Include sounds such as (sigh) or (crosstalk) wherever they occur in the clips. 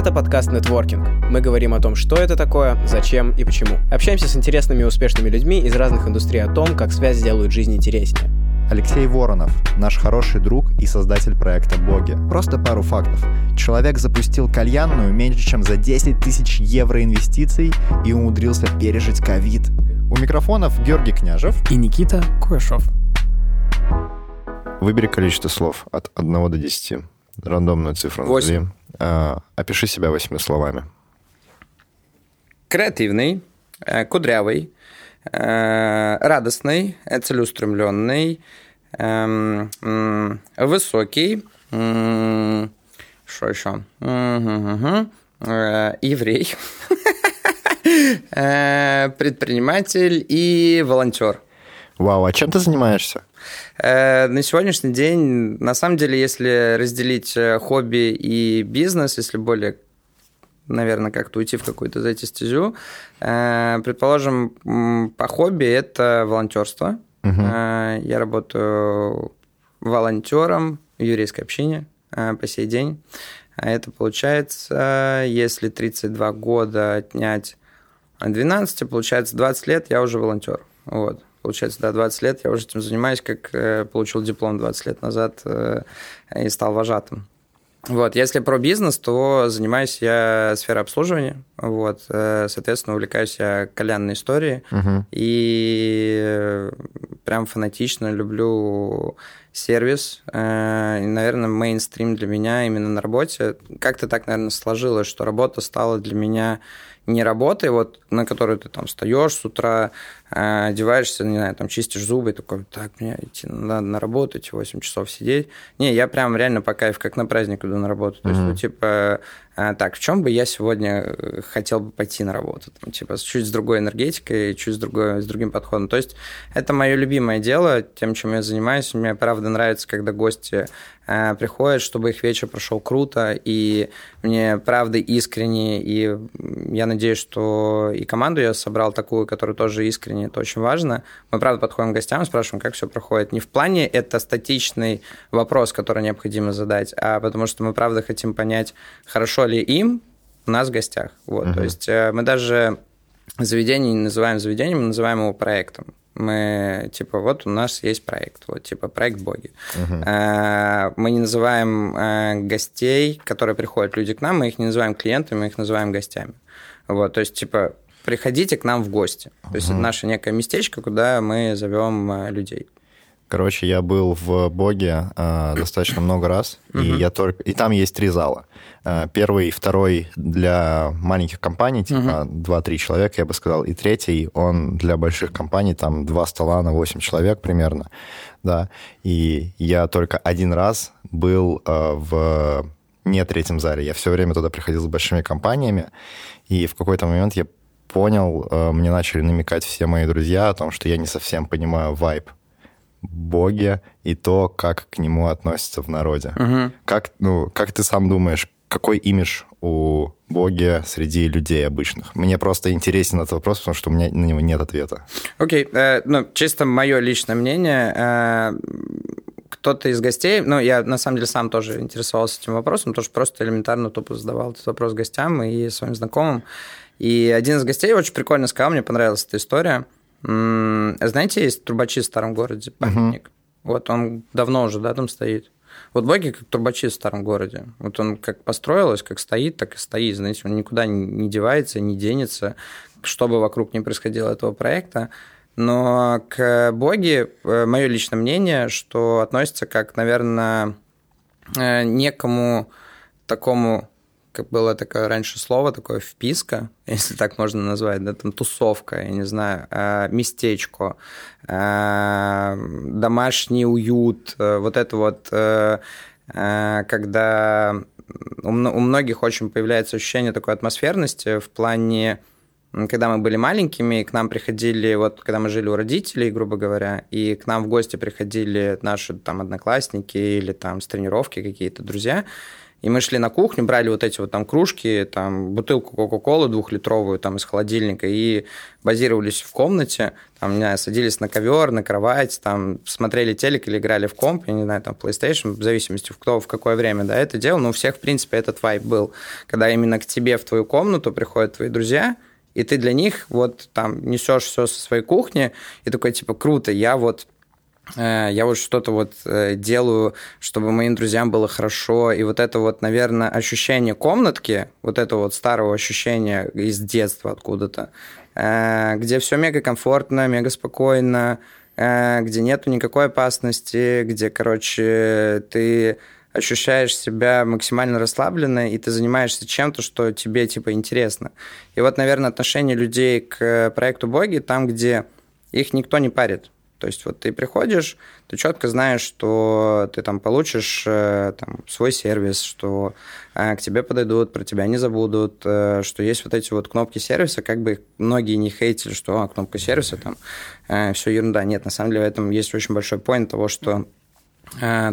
Это подкаст «Нетворкинг». Мы говорим о том, что это такое, зачем и почему. Общаемся с интересными и успешными людьми из разных индустрий о том, как связь делают жизнь интереснее. Алексей Воронов, наш хороший друг и создатель проекта «Боги». Просто пару фактов. Человек запустил кальянную меньше, чем за 10 тысяч евро инвестиций и умудрился пережить ковид. У микрофонов Георгий Княжев и Никита Куешов. Выбери количество слов от 1 до 10. Рандомную цифру 8. А, опиши себя восьми словами. Креативный, э, кудрявый, э, радостный, э, целеустремленный, эм, высокий, что еще? Еврей, (laughs) предприниматель и волонтер. Вау, а чем ты занимаешься? Э, На сегодняшний день, на самом деле, если разделить э, хобби и бизнес, если более наверное, как-то уйти в какую-то зайти стезю. э, Предположим, по хобби это волонтерство. Э, Я работаю волонтером в еврейской общине по сей день. А это получается, если 32 года отнять от 12, получается 20 лет я уже волонтер. Вот. Получается, да, 20 лет я уже этим занимаюсь, как э, получил диплом 20 лет назад э, и стал вожатым. Вот, если про бизнес, то занимаюсь я сферой обслуживания, вот, э, соответственно, увлекаюсь я кальянной историей и э, прям фанатично люблю сервис. Э, И, наверное, мейнстрим для меня именно на работе. Как-то так, наверное, сложилось, что работа стала для меня не работой, вот, на которую ты там встаешь с утра, одеваешься, не знаю, там чистишь зубы, такой, так, мне идти надо на работу, эти 8 часов сидеть. Не, я прям реально по кайфу, как на праздник иду на работу. То есть, ну, типа, э, так, в чем бы я сегодня э, хотел бы пойти на работу? Там, типа, чуть с другой энергетикой, чуть с, другой, с другим подходом. То есть, это мое любимое дело, тем, чем я занимаюсь. Мне, правда, нравится, когда гости э, приходят, чтобы их вечер прошел круто, и мне, правда, искренне, и я надеюсь, что и команду я собрал такую, которая тоже искренне, это очень важно. Мы, правда, подходим к гостям, спрашиваем, как все проходит. Не в плане это статичный вопрос, который необходимо задать, а потому что мы, правда, хотим понять, хорошо ли им у нас в гостях. Вот, то есть э, мы даже заведение не называем заведением, мы называем его проектом. Мы, типа, вот у нас есть проект, вот, типа, проект Боги. Э, Мы не называем э, гостей, которые приходят люди к нам, мы их не называем клиентами, мы их называем гостями. Вот, то есть, типа, приходите к нам в гости. То есть, это наше некое местечко, куда мы зовем э, людей. Короче, я был в Боге э, достаточно много раз, и я только и там есть три зала. Э, первый, второй для маленьких компаний, типа 2-3 человека, я бы сказал, и третий он для больших компаний, там два стола на 8 человек примерно, да. И я только один раз был э, в не третьем зале, я все время туда приходил с большими компаниями, и в какой-то момент я понял, э, мне начали намекать все мои друзья о том, что я не совсем понимаю вайб Боге и то, как к нему относятся в народе. Как, ну, как ты сам думаешь, какой имидж у Боги среди людей обычных? Мне просто интересен этот вопрос, потому что у меня на него нет ответа. Окей, э, ну, чисто мое личное мнение. э, кто-то из гостей, ну, я на самом деле сам тоже интересовался этим вопросом, тоже просто элементарно тупо задавал этот вопрос гостям и своим знакомым. И один из гостей очень прикольно сказал, мне понравилась эта история. Знаете, есть трубачи в старом городе, памятник. Вот он давно уже, да, там стоит. Вот боги как трубачи в старом городе. Вот он как построилось, как стоит, так и стоит. Знаете, он никуда не- девается, не денется, что бы вокруг ни происходило этого проекта. Но к боги, мое личное мнение, что относится как, наверное, э, некому такому, как было такое раньше слово, такое вписка, (laughs) если так можно назвать, да, там тусовка, я не знаю, э, местечко, э, домашний уют, э, вот это вот, э, э, когда у многих очень появляется ощущение такой атмосферности в плане когда мы были маленькими, к нам приходили, вот когда мы жили у родителей, грубо говоря, и к нам в гости приходили наши там одноклассники или там с тренировки какие-то друзья, и мы шли на кухню, брали вот эти вот там кружки, там бутылку Кока-Колы двухлитровую там из холодильника и базировались в комнате, там, знаю, садились на ковер, на кровать, там смотрели телек или играли в комп, я не знаю, там PlayStation, в зависимости, кто в какое время, да, это делал, но у всех, в принципе, этот вайб был, когда именно к тебе в твою комнату приходят твои друзья, и ты для них вот там несешь все со своей кухни, и такой, типа, круто, я вот я вот что-то вот э, делаю, чтобы моим друзьям было хорошо, и вот это вот, наверное, ощущение комнатки, вот это вот старого ощущения из детства откуда-то, э, где все мега комфортно, мега спокойно, где нету никакой опасности, где, короче, ты ощущаешь себя максимально расслабленно, и ты занимаешься чем-то, что тебе, типа, интересно. И вот, наверное, отношение людей к проекту Боги там, где их никто не парит. То есть вот ты приходишь, ты четко знаешь, что ты там получишь э, там, свой сервис, что э, к тебе подойдут, про тебя не забудут, э, что есть вот эти вот кнопки сервиса, как бы многие не хейтили, что а, кнопка сервиса там все ерунда. Нет, на самом деле в этом есть очень большой поинт того, что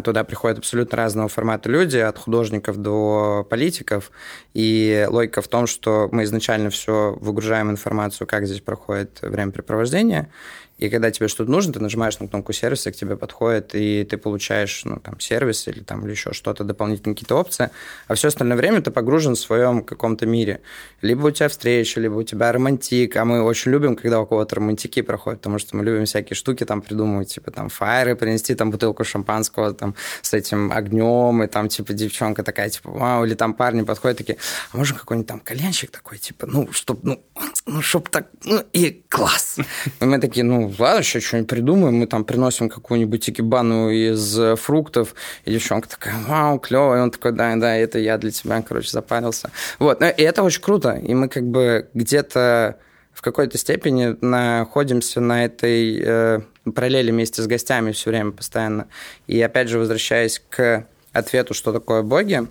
Туда приходят абсолютно разного формата люди, от художников до политиков. И логика в том, что мы изначально все выгружаем информацию, как здесь проходит времяпрепровождение, и когда тебе что-то нужно, ты нажимаешь на кнопку сервиса, к тебе подходит, и ты получаешь ну, там, сервис или, там, или еще что-то, дополнительные какие-то опции. А все остальное время ты погружен в своем каком-то мире. Либо у тебя встреча, либо у тебя романтик. А мы очень любим, когда у кого-то романтики проходят, потому что мы любим всякие штуки там придумывать, типа там фаеры, принести там бутылку шампанского там с этим огнем, и там типа девчонка такая, типа, вау, или там парни подходят такие, а можно какой-нибудь там кальянчик такой, типа, ну, чтоб, ну, ну, чтоб так, ну, и класс. И мы такие, ну, ладно, еще что-нибудь придумаем, мы там приносим какую-нибудь экибану из э, фруктов, и девчонка такая, вау, клево, и он такой, да, да, это я для тебя, короче, запарился. Вот, и это очень круто, и мы как бы где-то в какой-то степени находимся на этой э, параллели вместе с гостями все время постоянно. И опять же, возвращаясь к ответу, что такое боги,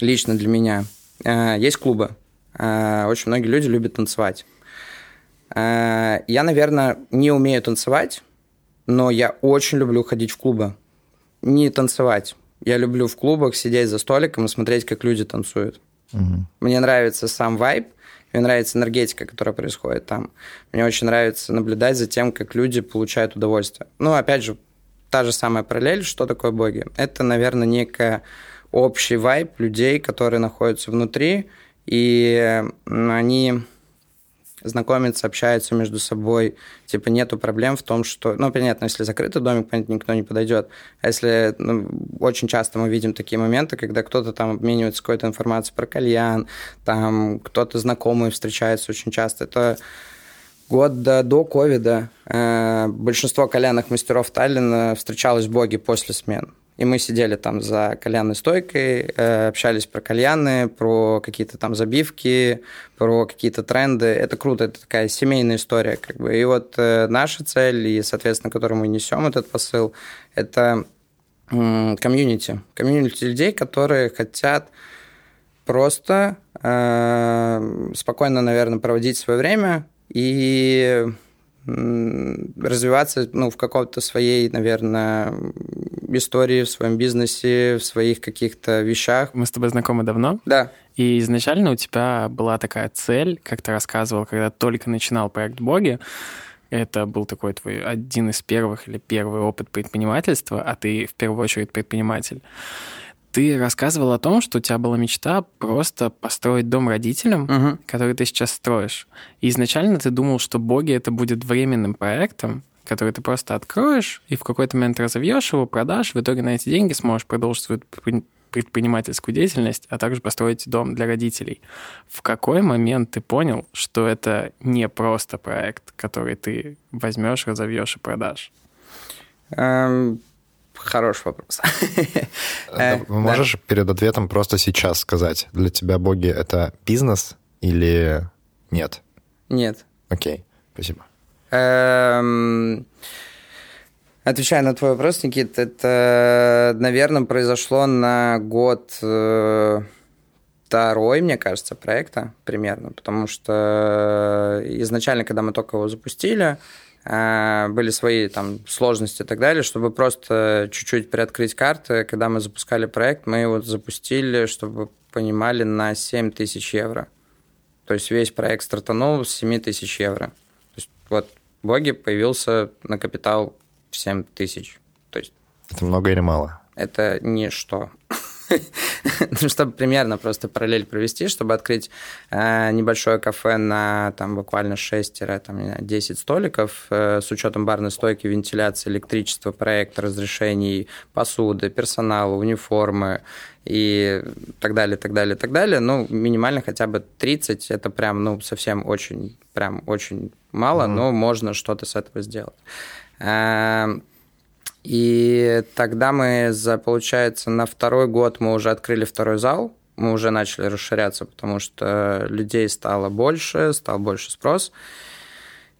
лично для меня, э, есть клубы. Э, очень многие люди любят танцевать. Э, я, наверное, не умею танцевать, но я очень люблю ходить в клубы. Не танцевать. Я люблю в клубах сидеть за столиком и смотреть, как люди танцуют. Угу. Мне нравится сам вайб, мне нравится энергетика, которая происходит там. Мне очень нравится наблюдать за тем, как люди получают удовольствие. Ну, опять же, та же самая параллель, что такое боги. Это, наверное, некая общий вайб людей, которые находятся внутри, и они знакомятся, общаются между собой. Типа нету проблем в том, что... Ну, понятно, если закрытый домик, понятно, никто не подойдет. А если... Ну, очень часто мы видим такие моменты, когда кто-то там обменивается какой-то информацией про кальян, там кто-то знакомый встречается очень часто. Это год до, до ковида э, большинство кальянных мастеров Таллина встречалось в боги после смен. И мы сидели там за кальянной стойкой, э, общались про кальяны, про какие-то там забивки, про какие-то тренды. Это круто, это такая семейная история. Как бы. И вот э, наша цель, и, соответственно, которую мы несем этот посыл, это комьюнити. Комьюнити людей, которые хотят просто э, спокойно, наверное, проводить свое время и развиваться ну, в каком-то своей, наверное, истории, в своем бизнесе, в своих каких-то вещах. Мы с тобой знакомы давно? Да. И изначально у тебя была такая цель, как ты рассказывал, когда только начинал проект «Боги», это был такой твой один из первых или первый опыт предпринимательства, а ты в первую очередь предприниматель. Ты рассказывал о том, что у тебя была мечта просто построить дом родителям, угу. который ты сейчас строишь. И изначально ты думал, что боги это будет временным проектом, который ты просто откроешь и в какой-то момент разовьешь его, продашь, в итоге на эти деньги сможешь продолжить свою предпринимательскую деятельность, а также построить дом для родителей. В какой момент ты понял, что это не просто проект, который ты возьмешь, разовьешь и продашь? Эм, Хороший вопрос. Э, можешь перед ответом просто сейчас сказать, для тебя боги это бизнес или нет? Нет. Окей, спасибо. Эм, отвечая на твой вопрос, Никит, это, наверное, произошло на год э, второй, мне кажется, проекта примерно, потому что изначально, когда мы только его запустили, э, были свои там сложности и так далее, чтобы просто чуть-чуть приоткрыть карты. Когда мы запускали проект, мы его запустили, чтобы понимали, на 7 тысяч евро. То есть весь проект стартанул с 7 тысяч евро. То есть вот в Боге появился на капитал в 7 тысяч. То есть это много или мало? Это ничто. Ну, чтобы примерно просто параллель провести, чтобы открыть э, небольшое кафе на там буквально 6-10 столиков э, с учетом барной стойки, вентиляции, электричества, проекта, разрешений, посуды, персонала, униформы и так далее, так далее, так далее. Ну, минимально хотя бы 30, это прям, ну, совсем очень, прям очень мало, mm-hmm. но можно что-то с этого сделать. И тогда мы, за, получается, на второй год мы уже открыли второй зал, мы уже начали расширяться, потому что людей стало больше, стал больше спрос.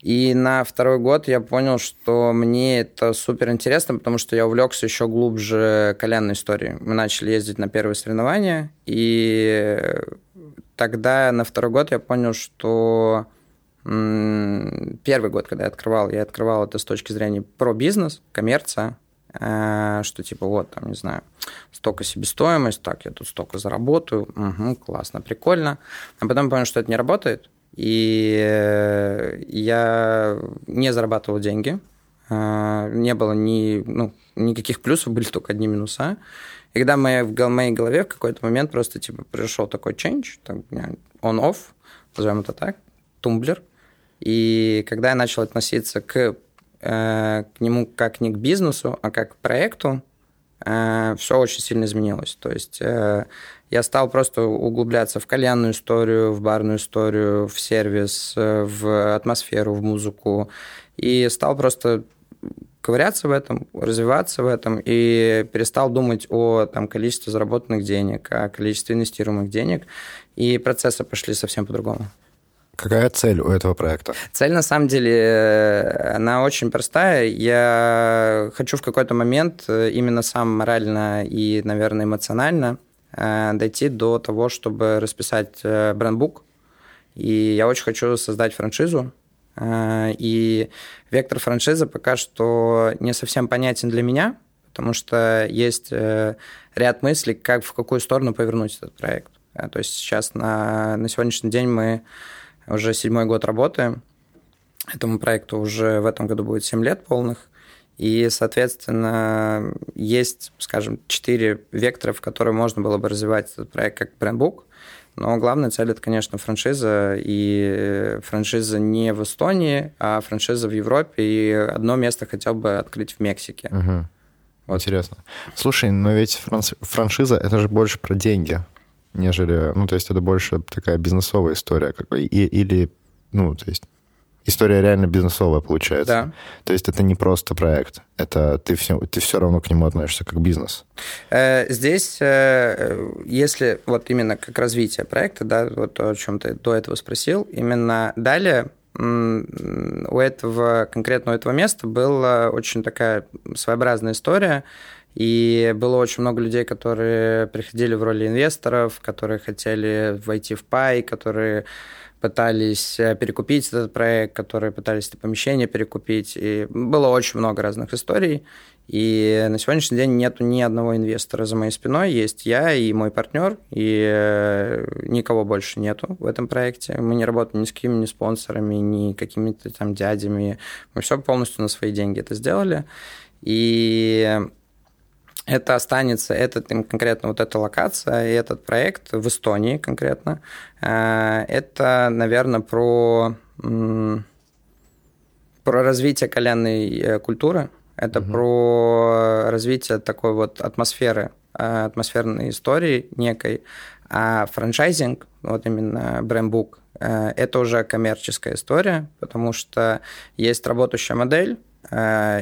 И на второй год я понял, что мне это супер интересно, потому что я увлекся еще глубже коленной историей. Мы начали ездить на первые соревнования, и тогда на второй год я понял, что первый год, когда я открывал, я открывал это с точки зрения про бизнес, коммерция, э, что типа вот, там, не знаю, столько себестоимость, так, я тут столько заработаю, угу, классно, прикольно. А потом понял, что это не работает, и э, я не зарабатывал деньги, э, не было ни, ну, никаких плюсов, были только одни минуса. И когда моя, в моей голове в какой-то момент просто типа пришел такой change, on-off, назовем это так, тумблер – и когда я начал относиться к, э, к нему как не к бизнесу, а как к проекту, э, все очень сильно изменилось. То есть э, я стал просто углубляться в кальянную историю, в барную историю, в сервис, в атмосферу, в музыку. И стал просто ковыряться в этом, развиваться в этом, и перестал думать о там, количестве заработанных денег, о количестве инвестируемых денег, и процессы пошли совсем по-другому. Какая цель у этого проекта? Цель, на самом деле, э, она очень простая. Я хочу в какой-то момент э, именно сам морально и, наверное, эмоционально э, дойти до того, чтобы расписать брендбук. И я очень хочу создать франшизу. И вектор франшизы пока что не совсем понятен для меня, потому что есть ряд мыслей, как в какую сторону повернуть этот проект. То есть сейчас на, на сегодняшний день мы уже седьмой год работаем. Этому проекту уже в этом году будет 7 лет полных. И, соответственно, есть, скажем, четыре вектора, в которые можно было бы развивать этот проект как брендбук. Но главная цель – это, конечно, франшиза. И франшиза не в Эстонии, а франшиза в Европе. И одно место хотел бы открыть в Мексике. Угу. Вот. Интересно. Слушай, но ведь франшиза – это же больше про деньги нежели... Ну, то есть это больше такая бизнесовая история. Как, и, или, ну, то есть история реально бизнесовая получается. Да. То есть это не просто проект, это ты все, ты все равно к нему относишься как бизнес. Э, здесь, э, если вот именно как развитие проекта, да, вот о чем ты до этого спросил, именно далее у этого, конкретно у этого места была очень такая своеобразная история, и было очень много людей, которые приходили в роли инвесторов, которые хотели войти в пай, которые пытались э, перекупить этот проект, которые пытались это помещение перекупить. И было очень много разных историй. И на сегодняшний день нету ни одного инвестора за моей спиной. Есть я и мой партнер, и э, никого больше нету в этом проекте. Мы не работаем ни с какими ни спонсорами, ни какими-то там дядями. Мы все полностью на свои деньги это сделали. И это останется, этот конкретно вот эта локация и этот проект в Эстонии конкретно, э, это, наверное, про, про развитие коленной э, культуры, это угу. про развитие такой вот атмосферы, э, атмосферной истории некой, а франчайзинг, вот именно брендбук, это уже коммерческая история, потому что есть работающая модель,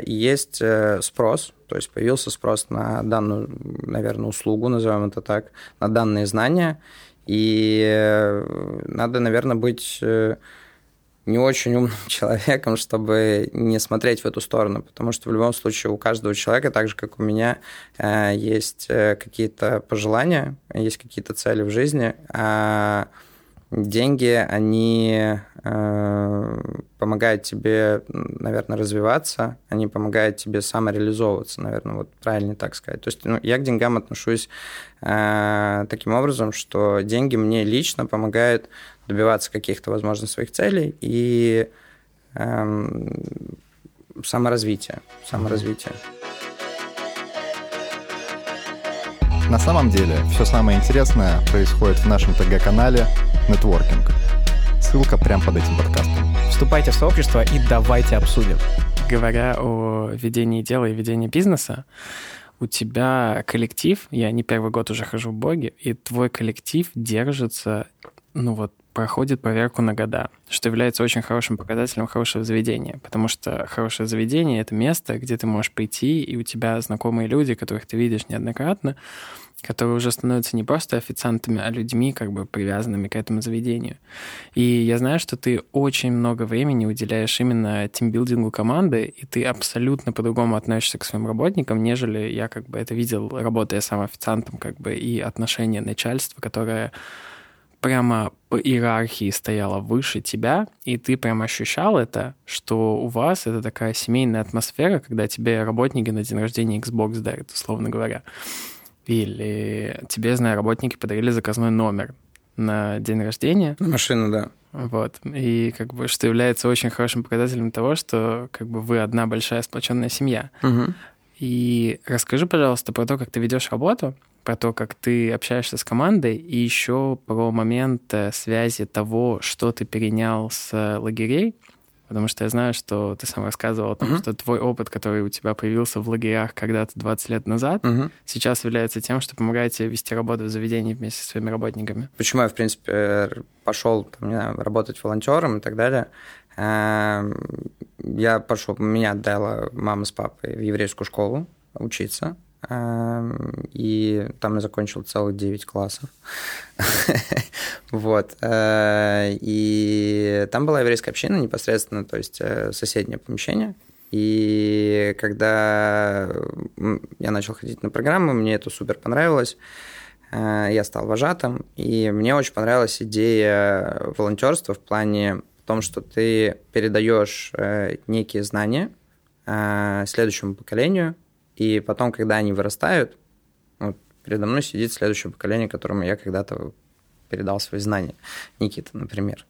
есть спрос, то есть появился спрос на данную, наверное, услугу, назовем это так, на данные знания. И э, надо, наверное, быть э, не очень умным (laughs) человеком, чтобы не смотреть в эту сторону, потому что в любом случае у каждого человека, так же как у меня, э, есть э, какие-то пожелания, есть какие-то цели в жизни, а деньги, они э, помогают тебе, наверное, развиваться, они помогают тебе самореализовываться, наверное, вот правильно так сказать. То есть ну, я к деньгам отношусь э, таким образом, что деньги мне лично помогают добиваться каких-то, возможно, своих целей и э, саморазвития. саморазвития. На самом деле, все самое интересное происходит в нашем ТГ-канале «Нетворкинг». Ссылка прямо под этим подкастом. Вступайте в сообщество и давайте обсудим. Говоря о ведении дела и ведении бизнеса, у тебя коллектив, я не первый год уже хожу в боги, и твой коллектив держится, ну вот, проходит проверку на года, что является очень хорошим показателем хорошего заведения, потому что хорошее заведение — это место, где ты можешь прийти, и у тебя знакомые люди, которых ты видишь неоднократно, которые уже становятся не просто официантами, а людьми, как бы привязанными к этому заведению. И я знаю, что ты очень много времени уделяешь именно тимбилдингу команды, и ты абсолютно по-другому относишься к своим работникам, нежели я как бы это видел, работая сам официантом, как бы, и отношение начальства, которое прямо по иерархии стояло выше тебя, и ты прям ощущал это, что у вас это такая семейная атмосфера, когда тебе работники на день рождения Xbox дарят, условно говоря. Или тебе, знаю, работники подарили заказной номер на день рождения. Машину, да. Вот. И как бы что является очень хорошим показателем того, что как бы вы одна большая сплоченная семья. Угу. И расскажи, пожалуйста, про то, как ты ведешь работу, про то, как ты общаешься с командой, и еще про момент э, связи того, что ты перенял с лагерей, потому что я знаю, что ты сам рассказывал о том, uh-huh. что твой опыт, который у тебя появился в лагерях когда-то 20 лет назад, uh-huh. сейчас является тем, что помогает тебе вести работу в заведении вместе со своими работниками. Почему я, в принципе, пошел там, не знаю, работать волонтером и так далее? Эм, я пошел, меня отдала мама с папой в еврейскую школу учиться. Эм, и там я закончил целых 9 классов. (laughs) вот. Э, и там была еврейская община непосредственно, то есть э, соседнее помещение. И когда я начал ходить на программы, мне это супер понравилось. Э, я стал вожатым, и мне очень понравилась идея волонтерства в плане том, что ты передаешь некие знания следующему поколению, и потом, когда они вырастают, вот передо мной сидит следующее поколение, которому я когда-то передал свои знания. Никита, например.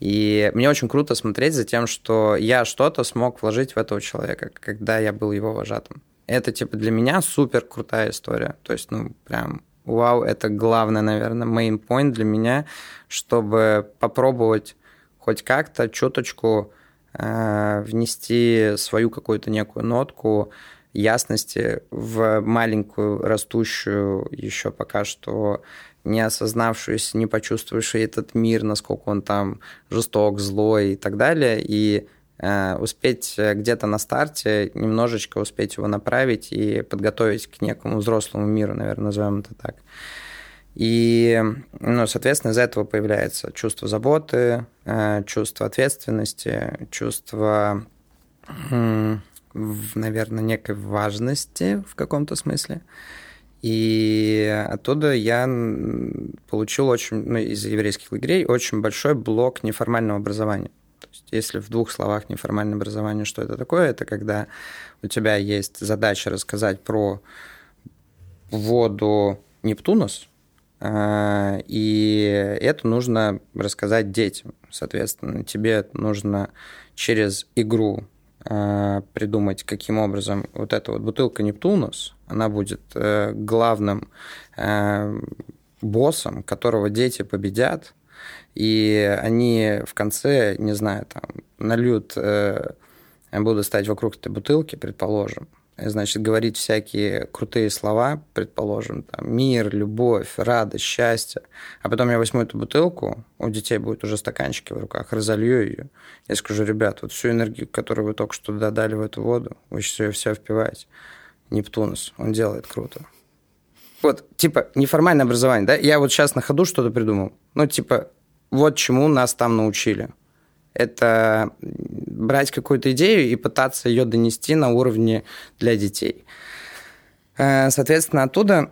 И мне очень круто смотреть за тем, что я что-то смог вложить в этого человека, когда я был его вожатым. Это, типа, для меня супер крутая история. То есть, ну, прям, вау, это главное, наверное, main point для меня, чтобы попробовать хоть как-то чуточку э, внести свою какую-то некую нотку ясности в маленькую, растущую, еще пока что не осознавшуюся, не почувствовавшую этот мир, насколько он там жесток, злой и так далее, и э, успеть где-то на старте немножечко успеть его направить и подготовить к некому взрослому миру, наверное, назовем это так. И, ну, соответственно, из-за этого появляется чувство заботы, э, чувство ответственности, чувство в, наверное, некой важности в каком-то смысле. И оттуда я получил очень, ну, из еврейских лагерей очень большой блок неформального образования. То есть, если в двух словах неформальное образование, что это такое? Это когда у тебя есть задача рассказать про воду Нептунус, а, и это нужно рассказать детям. Соответственно, тебе нужно через игру придумать, каким образом вот эта вот бутылка Нептунус, она будет э, главным э, боссом, которого дети победят, и они в конце, не знаю, там, нальют, будут стоять вокруг этой бутылки, предположим, значит, говорить всякие крутые слова, предположим, там, мир, любовь, радость, счастье, а потом я возьму эту бутылку, у детей будет уже стаканчики в руках, разолью ее, я скажу, ребят, вот всю энергию, которую вы только что додали в эту воду, вы сейчас ее все впиваете. Нептунус, он делает круто. Вот, типа, неформальное образование, да? Я вот сейчас на ходу что-то придумал. Ну, типа, вот чему нас там научили. Это брать какую-то идею и пытаться ее донести на уровне для детей. Э, соответственно, оттуда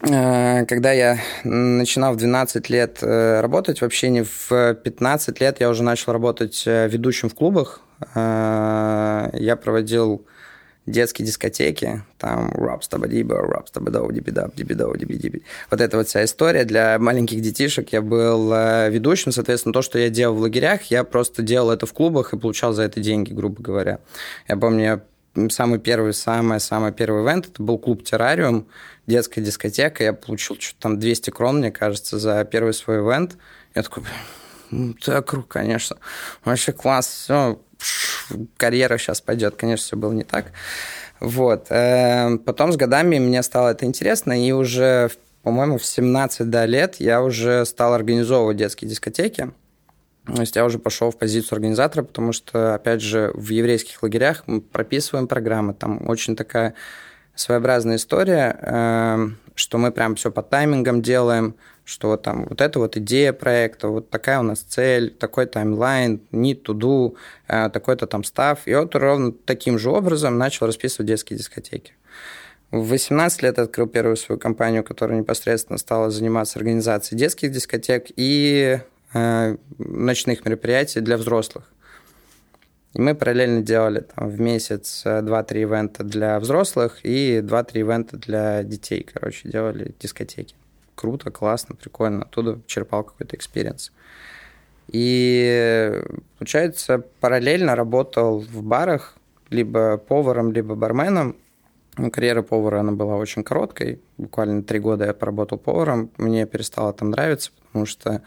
Э, когда я начинал в 12 лет э, работать, вообще не в 15 лет я уже начал работать ведущим в клубах. Я проводил детские дискотеки, там рапс табадиба, рапс табадау, дибидаб, дибидау, дибидиби. Вот эта вот вся история. Для маленьких детишек я был ведущим, соответственно, то, что я делал в лагерях, я просто делал это в клубах и получал за это деньги, грубо говоря. Я помню, самый первый, самый-самый первый ивент, это был клуб «Террариум», детская дискотека, я получил что-то там 200 крон, мне кажется, за первый свой ивент. Я такой, так круто, конечно. Вообще класс, все, (laughs) карьера сейчас пойдет. Конечно, все было не так. Вот. Э, потом с годами мне стало это интересно, и уже, по-моему, в 17 да, лет я уже стал организовывать детские дискотеки. То есть я уже пошел в позицию организатора, потому что, опять же, в еврейских лагерях мы прописываем программы. Там очень такая своеобразная история, эм, что мы прям все по таймингам делаем, что там вот эта вот идея проекта, вот такая у нас цель, такой таймлайн, need to do, э, такой-то там став. И вот ровно таким же образом начал расписывать детские дискотеки. В 18 лет открыл первую свою компанию, которая непосредственно стала заниматься организацией детских дискотек и э, ночных мероприятий для взрослых. И мы параллельно делали там, в месяц 2-3 э, ивента для взрослых и 2-3 ивента для детей. Короче, делали дискотеки. Круто, классно, прикольно. Оттуда черпал какой-то experience. И, получается, параллельно работал в барах, либо поваром, либо барменом. Ну, карьера повара, она была очень короткой. Буквально три года я поработал поваром. Мне перестало там нравиться, потому что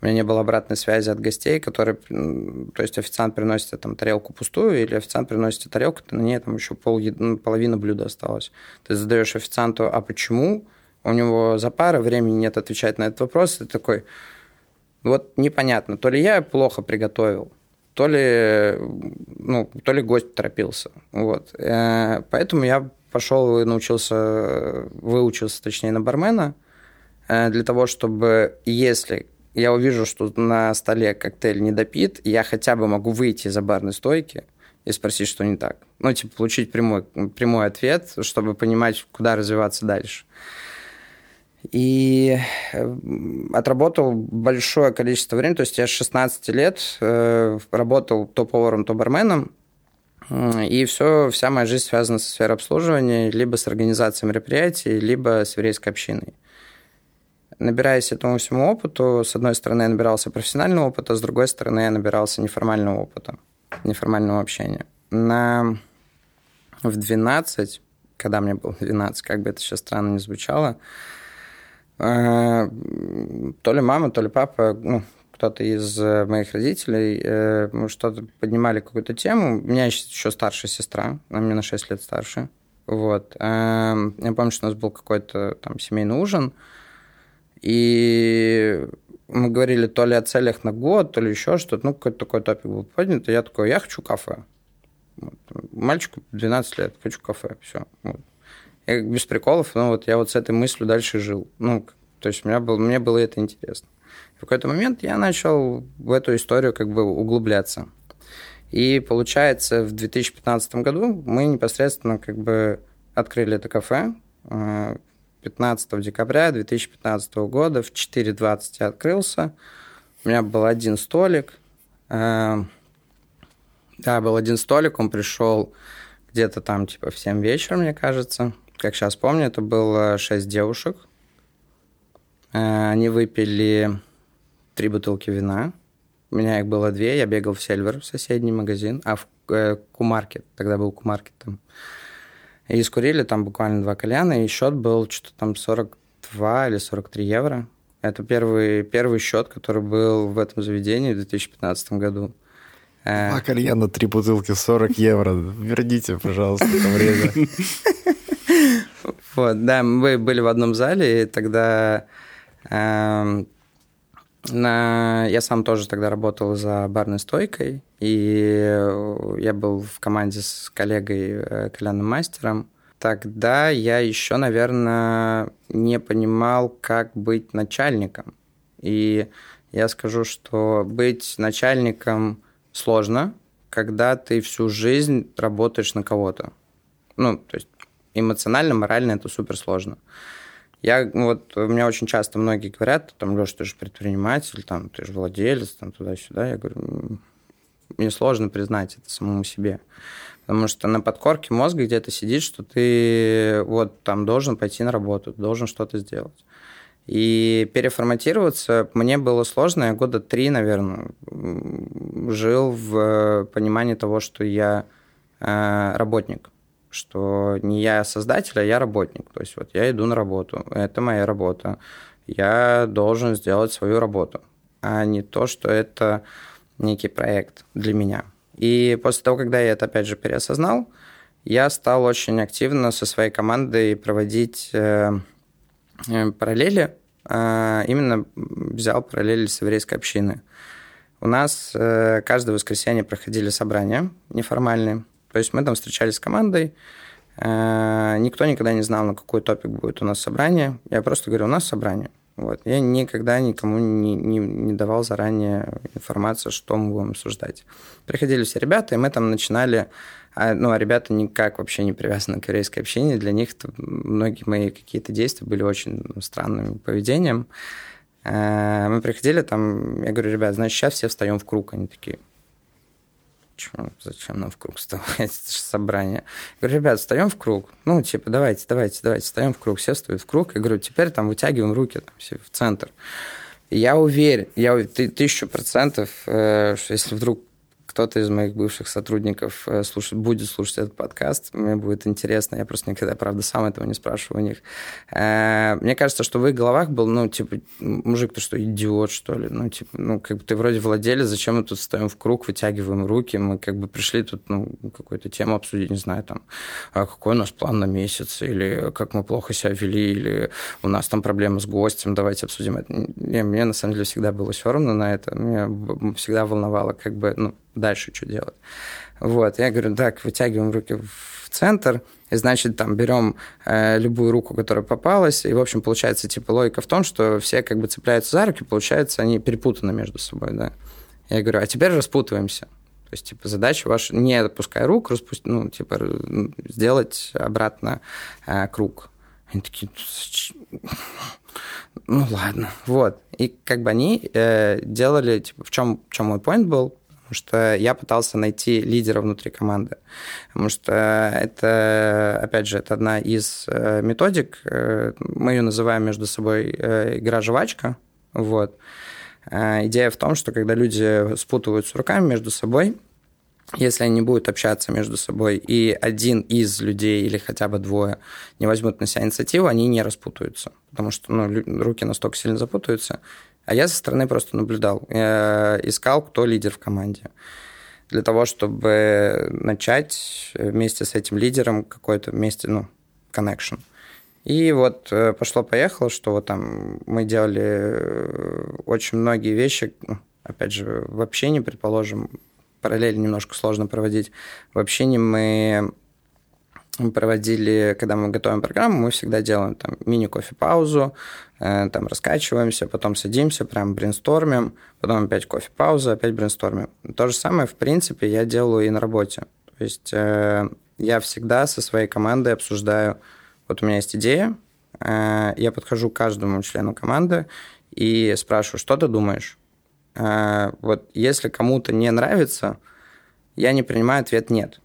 у меня не было обратной связи от гостей, которые, то есть официант приносит там тарелку пустую, или официант приносит тарелку, на ней там еще пол, ну, половина блюда осталось. Ты задаешь официанту, а почему? У него за пара времени нет отвечать на этот вопрос. Ты такой, вот непонятно, то ли я плохо приготовил, то ли, ну, то ли гость торопился. Вот. Э, поэтому я пошел и научился, выучился, точнее, на бармена, э, для того, чтобы, если я увижу, что на столе коктейль не допит, я хотя бы могу выйти из барной стойки и спросить, что не так. Ну, типа, получить прямой, прямой ответ, чтобы понимать, куда развиваться дальше. И э, отработал большое количество времени, то есть я с 16 лет э, работал то поваром, то барменом, и все, вся моя жизнь связана со сферой обслуживания, либо с организацией мероприятий, либо с еврейской общиной. Набираясь этому всему опыту, с одной стороны, я набирался профессионального опыта, с другой стороны, я набирался неформального опыта, неформального общения. На... В 12, когда мне было 12, как бы это сейчас странно не звучало, то ли мама, то ли папа, ну, кто-то из моих родителей, э, мы что-то поднимали какую-то тему. У меня еще старшая сестра, она мне на 6 лет старше. Вот. Э, я помню, что у нас был какой-то там семейный ужин, и мы говорили то ли о целях на год, то ли еще что-то. Ну, какой-то такой топик был поднят. И я такой, я хочу кафе. Вот. Мальчику 12 лет, хочу кафе. Все. Вот. Я без приколов, но вот я вот с этой мыслью дальше жил. Ну, то есть у меня был, мне было это интересно. В какой-то момент я начал в эту историю как бы углубляться. И получается, в 2015 году мы непосредственно как бы открыли это кафе. А, 15 декабря 2015 года в 4.20 я открылся. У меня был один столик. Э, да, был один столик, он пришел где-то там типа в 7 вечера, мне кажется. Как сейчас помню, это было 6 девушек. Э, они выпили три бутылки вина. У меня их было две, я бегал в Сельвер, в соседний магазин, а в э, Кумаркет, тогда был Кумаркет там. И скурили там буквально два кальяна, и счет был что-то там 42 или 43 евро. Это первый, первый счет, который был в этом заведении в 2015 году. Э, два кальяна, три бутылки, 40 евро. Верните, пожалуйста, это время. (laughs) Вот, да, мы были в одном зале, и тогда эм, на... Я сам тоже тогда работал за барной стойкой, и я был в команде с коллегой э, кальянным мастером. Тогда я еще, наверное, не понимал, как быть начальником. И я скажу, что быть начальником сложно, когда ты всю жизнь работаешь на кого-то. Ну, то есть эмоционально, морально это супер сложно. Я, вот, у меня очень часто многие говорят, там, Леша, ты же предприниматель, там, ты же владелец, там, туда-сюда. Я говорю, мне сложно признать это самому себе. Потому что на подкорке мозга где-то сидит, что ты вот там должен пойти на работу, должен что-то сделать. И переформатироваться мне было сложно. Я года три, наверное, жил в понимании того, что я э, работник что не я создатель, а я работник. То есть вот я иду на работу, это моя работа. Я должен сделать свою работу, а не то, что это некий проект для меня. И после того, когда я это опять же переосознал, я стал очень активно со своей командой проводить э, э, параллели. Э, именно взял параллели с еврейской общины. У нас каждое воскресенье проходили собрания неформальные. То есть мы там встречались с командой, э, никто никогда не знал, на какой топик будет у нас собрание. Я просто говорю, у нас собрание. Вот. Я никогда никому не, не, не давал заранее информацию, что мы будем обсуждать. Приходили все ребята, и мы там начинали... А, ну, а ребята никак вообще не привязаны к еврейской общине. Для них многие мои какие-то действия были очень странным поведением. Э, мы приходили там, я говорю, ребят, значит, сейчас все встаем в круг. Они такие, Почему? Зачем нам в круг вставать? (laughs) Это же собрание. Я говорю, ребят, встаем в круг. Ну, типа, давайте, давайте, давайте, встаем в круг. Все встают в круг. Я говорю, теперь там вытягиваем руки там, все в центр. Я уверен, я тысячу процентов, э, что если вдруг кто-то из моих бывших сотрудников э, слушает, будет слушать этот подкаст, мне будет интересно. Я просто никогда, правда, сам этого не спрашиваю у них. Э, мне кажется, что в их головах был, ну, типа, мужик, ты что, идиот, что ли? Ну, типа, ну, как бы ты вроде владелец, зачем мы тут стоим в круг, вытягиваем руки? Мы как бы пришли тут, ну, какую-то тему обсудить, не знаю, там, а какой у нас план на месяц, или как мы плохо себя вели, или у нас там проблемы с гостем, давайте обсудим это. Не, мне, на самом деле, всегда было все равно на это. Меня всегда волновало, как бы, ну, дальше что делать. Вот, я говорю, так, вытягиваем руки в центр, и, значит, там берем э, любую руку, которая попалась, и, в общем, получается, типа, логика в том, что все как бы цепляются за руки, получается, они перепутаны между собой, да. Я говорю, а теперь распутываемся. То есть, типа, задача ваша не отпуская рук, распусти, ну, типа, сделать обратно э, круг. Они такие, ну ладно, вот. И как бы они э, делали, типа, в чем, в чем мой point был, потому что я пытался найти лидера внутри команды, потому что это, опять же, это одна из э, методик, э, мы ее называем между собой э, игра-жвачка, вот. Идея в том, что когда люди спутываются руками между собой, если они будут общаться между собой, и один из людей или хотя бы двое не возьмут на себя инициативу, они не распутаются, потому что ну, руки настолько сильно запутаются, а я со стороны просто наблюдал, искал, кто лидер в команде. Для того, чтобы начать вместе с этим лидером какой-то вместе, ну, connection. И вот э, пошло-поехало, что вот там мы делали э, очень многие вещи, ну, опять же, в общении, предположим, параллель немножко сложно проводить. В общении мы проводили, когда мы готовим программу, мы всегда делаем там мини-кофе-паузу, э, там раскачиваемся, потом садимся, прям брейнстормим, потом опять кофе-пауза, опять брейнстормим. То же самое, в принципе, я делаю и на работе. То есть э, я всегда со своей командой обсуждаю, вот у меня есть идея, э, я подхожу к каждому члену команды и спрашиваю, что ты думаешь? Вот если кому-то не нравится, я не принимаю ответ «нет».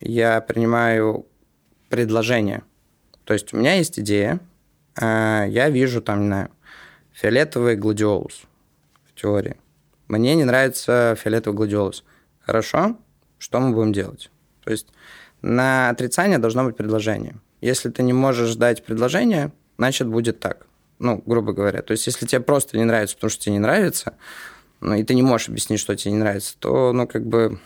Я принимаю предложение. То есть у меня есть идея, э, я вижу там, не знаю, фиолетовый гладиолус в теории. Мне не нравится фиолетовый гладиолус. Хорошо, что мы будем делать? То есть на отрицание должно быть предложение. Если ты не можешь дать предложение, значит, будет так. Ну, грубо говоря. То есть, если тебе просто не нравится, потому что тебе не нравится, ну, и ты не можешь объяснить, что тебе не нравится, то, ну, как бы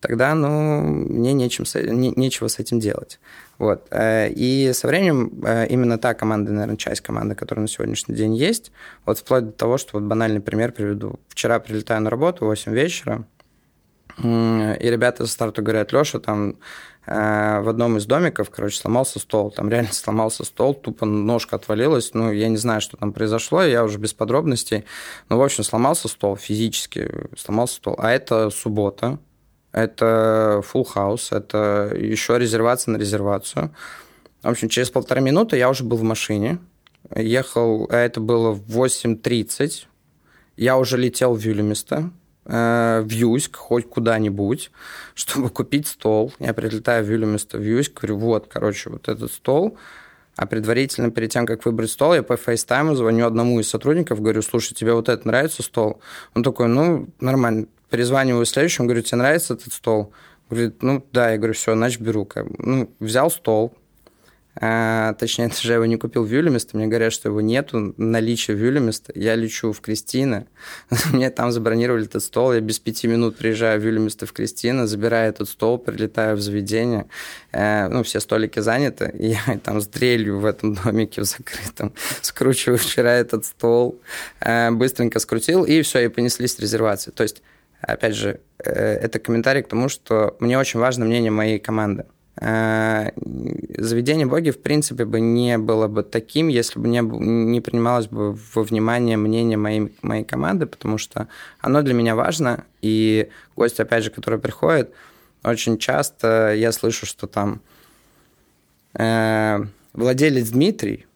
тогда, ну, мне нечем, не, нечего с этим делать. Вот. Э, и со временем э, именно та команда, наверное, часть команды, которая на сегодняшний день есть, вот вплоть до того, что вот банальный пример приведу. Вчера прилетаю на работу в 8 вечера, И ребята со старта говорят, Леша, там э, в одном из домиков, короче, сломался стол. Там реально сломался стол, тупо ножка отвалилась. Ну, я не знаю, что там произошло, я уже без подробностей. Ну, в общем, сломался стол физически, сломался стол. А это суббота, это full house, это еще резервация на резервацию. В общем, через полтора минуты я уже был в машине, ехал, а это было в 8.30, я уже летел в Вюлеместо, э, в Юськ, хоть куда-нибудь, (laughs) чтобы купить стол. Я прилетаю в Вюлеместо, в Юськ, говорю, вот, короче, вот этот стол, а предварительно, перед тем, как выбрать стол, я по фейстайму звоню одному из сотрудников, говорю, слушай, тебе вот это нравится стол? Он такой, ну, нормально. Перезваниваю следующему, говорю, тебе нравится этот стол? Говорит, ну, да. Я говорю, все, значит, беру. Ну, взял стол, а, точнее, (laughs) даже его не купил в Вюлеместа. Мне говорят, что его нету, наличия Вюлеместа. Я лечу в Кристина. (laughs) Мне там забронировали этот стол. Я без пяти минут приезжаю в Вюлеместа в Кристина, забираю этот стол, прилетаю в заведение. Э, ну, все столики заняты. И (laughs) я там с дрелью в этом домике в закрытом скручиваю вчера этот стол. Э, быстренько скрутил, и все, и понеслись резервации. То есть, опять же, э, это комментарий к тому, что мне очень важно мнение моей команды. Э, заведение боги, в принципе, бы не было бы таким, если бы не, не принималось бы во внимание мнение моей, моей команды, потому что оно для меня важно, и гости, опять же, которые приходят, очень часто я слышу, что там э, владелец Дмитрий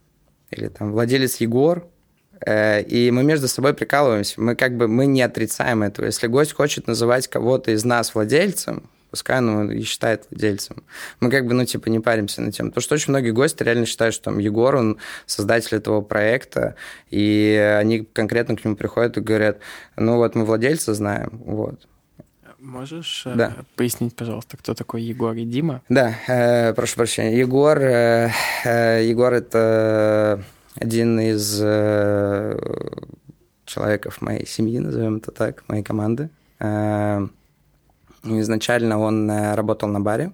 или там владелец Егор, и мы между собой прикалываемся. Мы как бы мы не отрицаем этого. Если гость хочет называть кого-то из нас владельцем, пускай он и считает владельцем. Мы как бы, ну, типа, не паримся на тем. Потому что очень многие гости реально считают, что там Егор, он создатель этого проекта, и они конкретно к нему приходят и говорят, ну, вот мы владельца знаем, вот. Можешь э, да. пояснить, пожалуйста, кто такой Егор и Дима? Да, э, прошу прощения. Егор, э, э, Егор это один из э, человеков моей семьи, назовем это так, моей команды. Э, Изначально он э, работал на баре.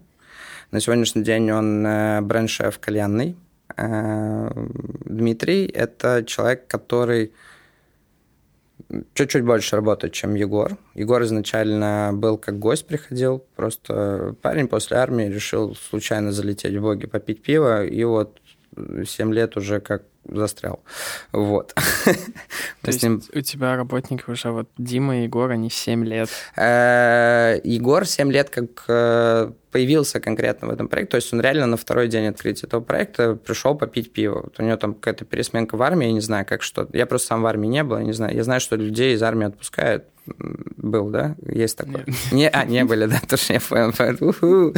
На сегодняшний день он э, бренд-шеф кальянный. Э, Дмитрий – это человек, который чуть-чуть больше работает, чем Егор. Егор изначально был как гость, приходил. Просто парень после армии решил случайно залететь в Боги попить пиво. И вот 7 лет уже как застрял. Вот. (laughs) То есть у тебя работники уже вот Дима и Егор, они 7 лет. Э, Егор 7 лет как э, появился конкретно в этом проекте, то есть он реально на второй день открытия этого проекта пришел попить пиво. Вот у него там какая-то пересменка в армии, я не знаю, как что. Я просто сам в армии не был, я не знаю. Я знаю, что людей из армии отпускают. Был, да? Есть такое? Не, а, не были, да, тоже я понял. (laughs)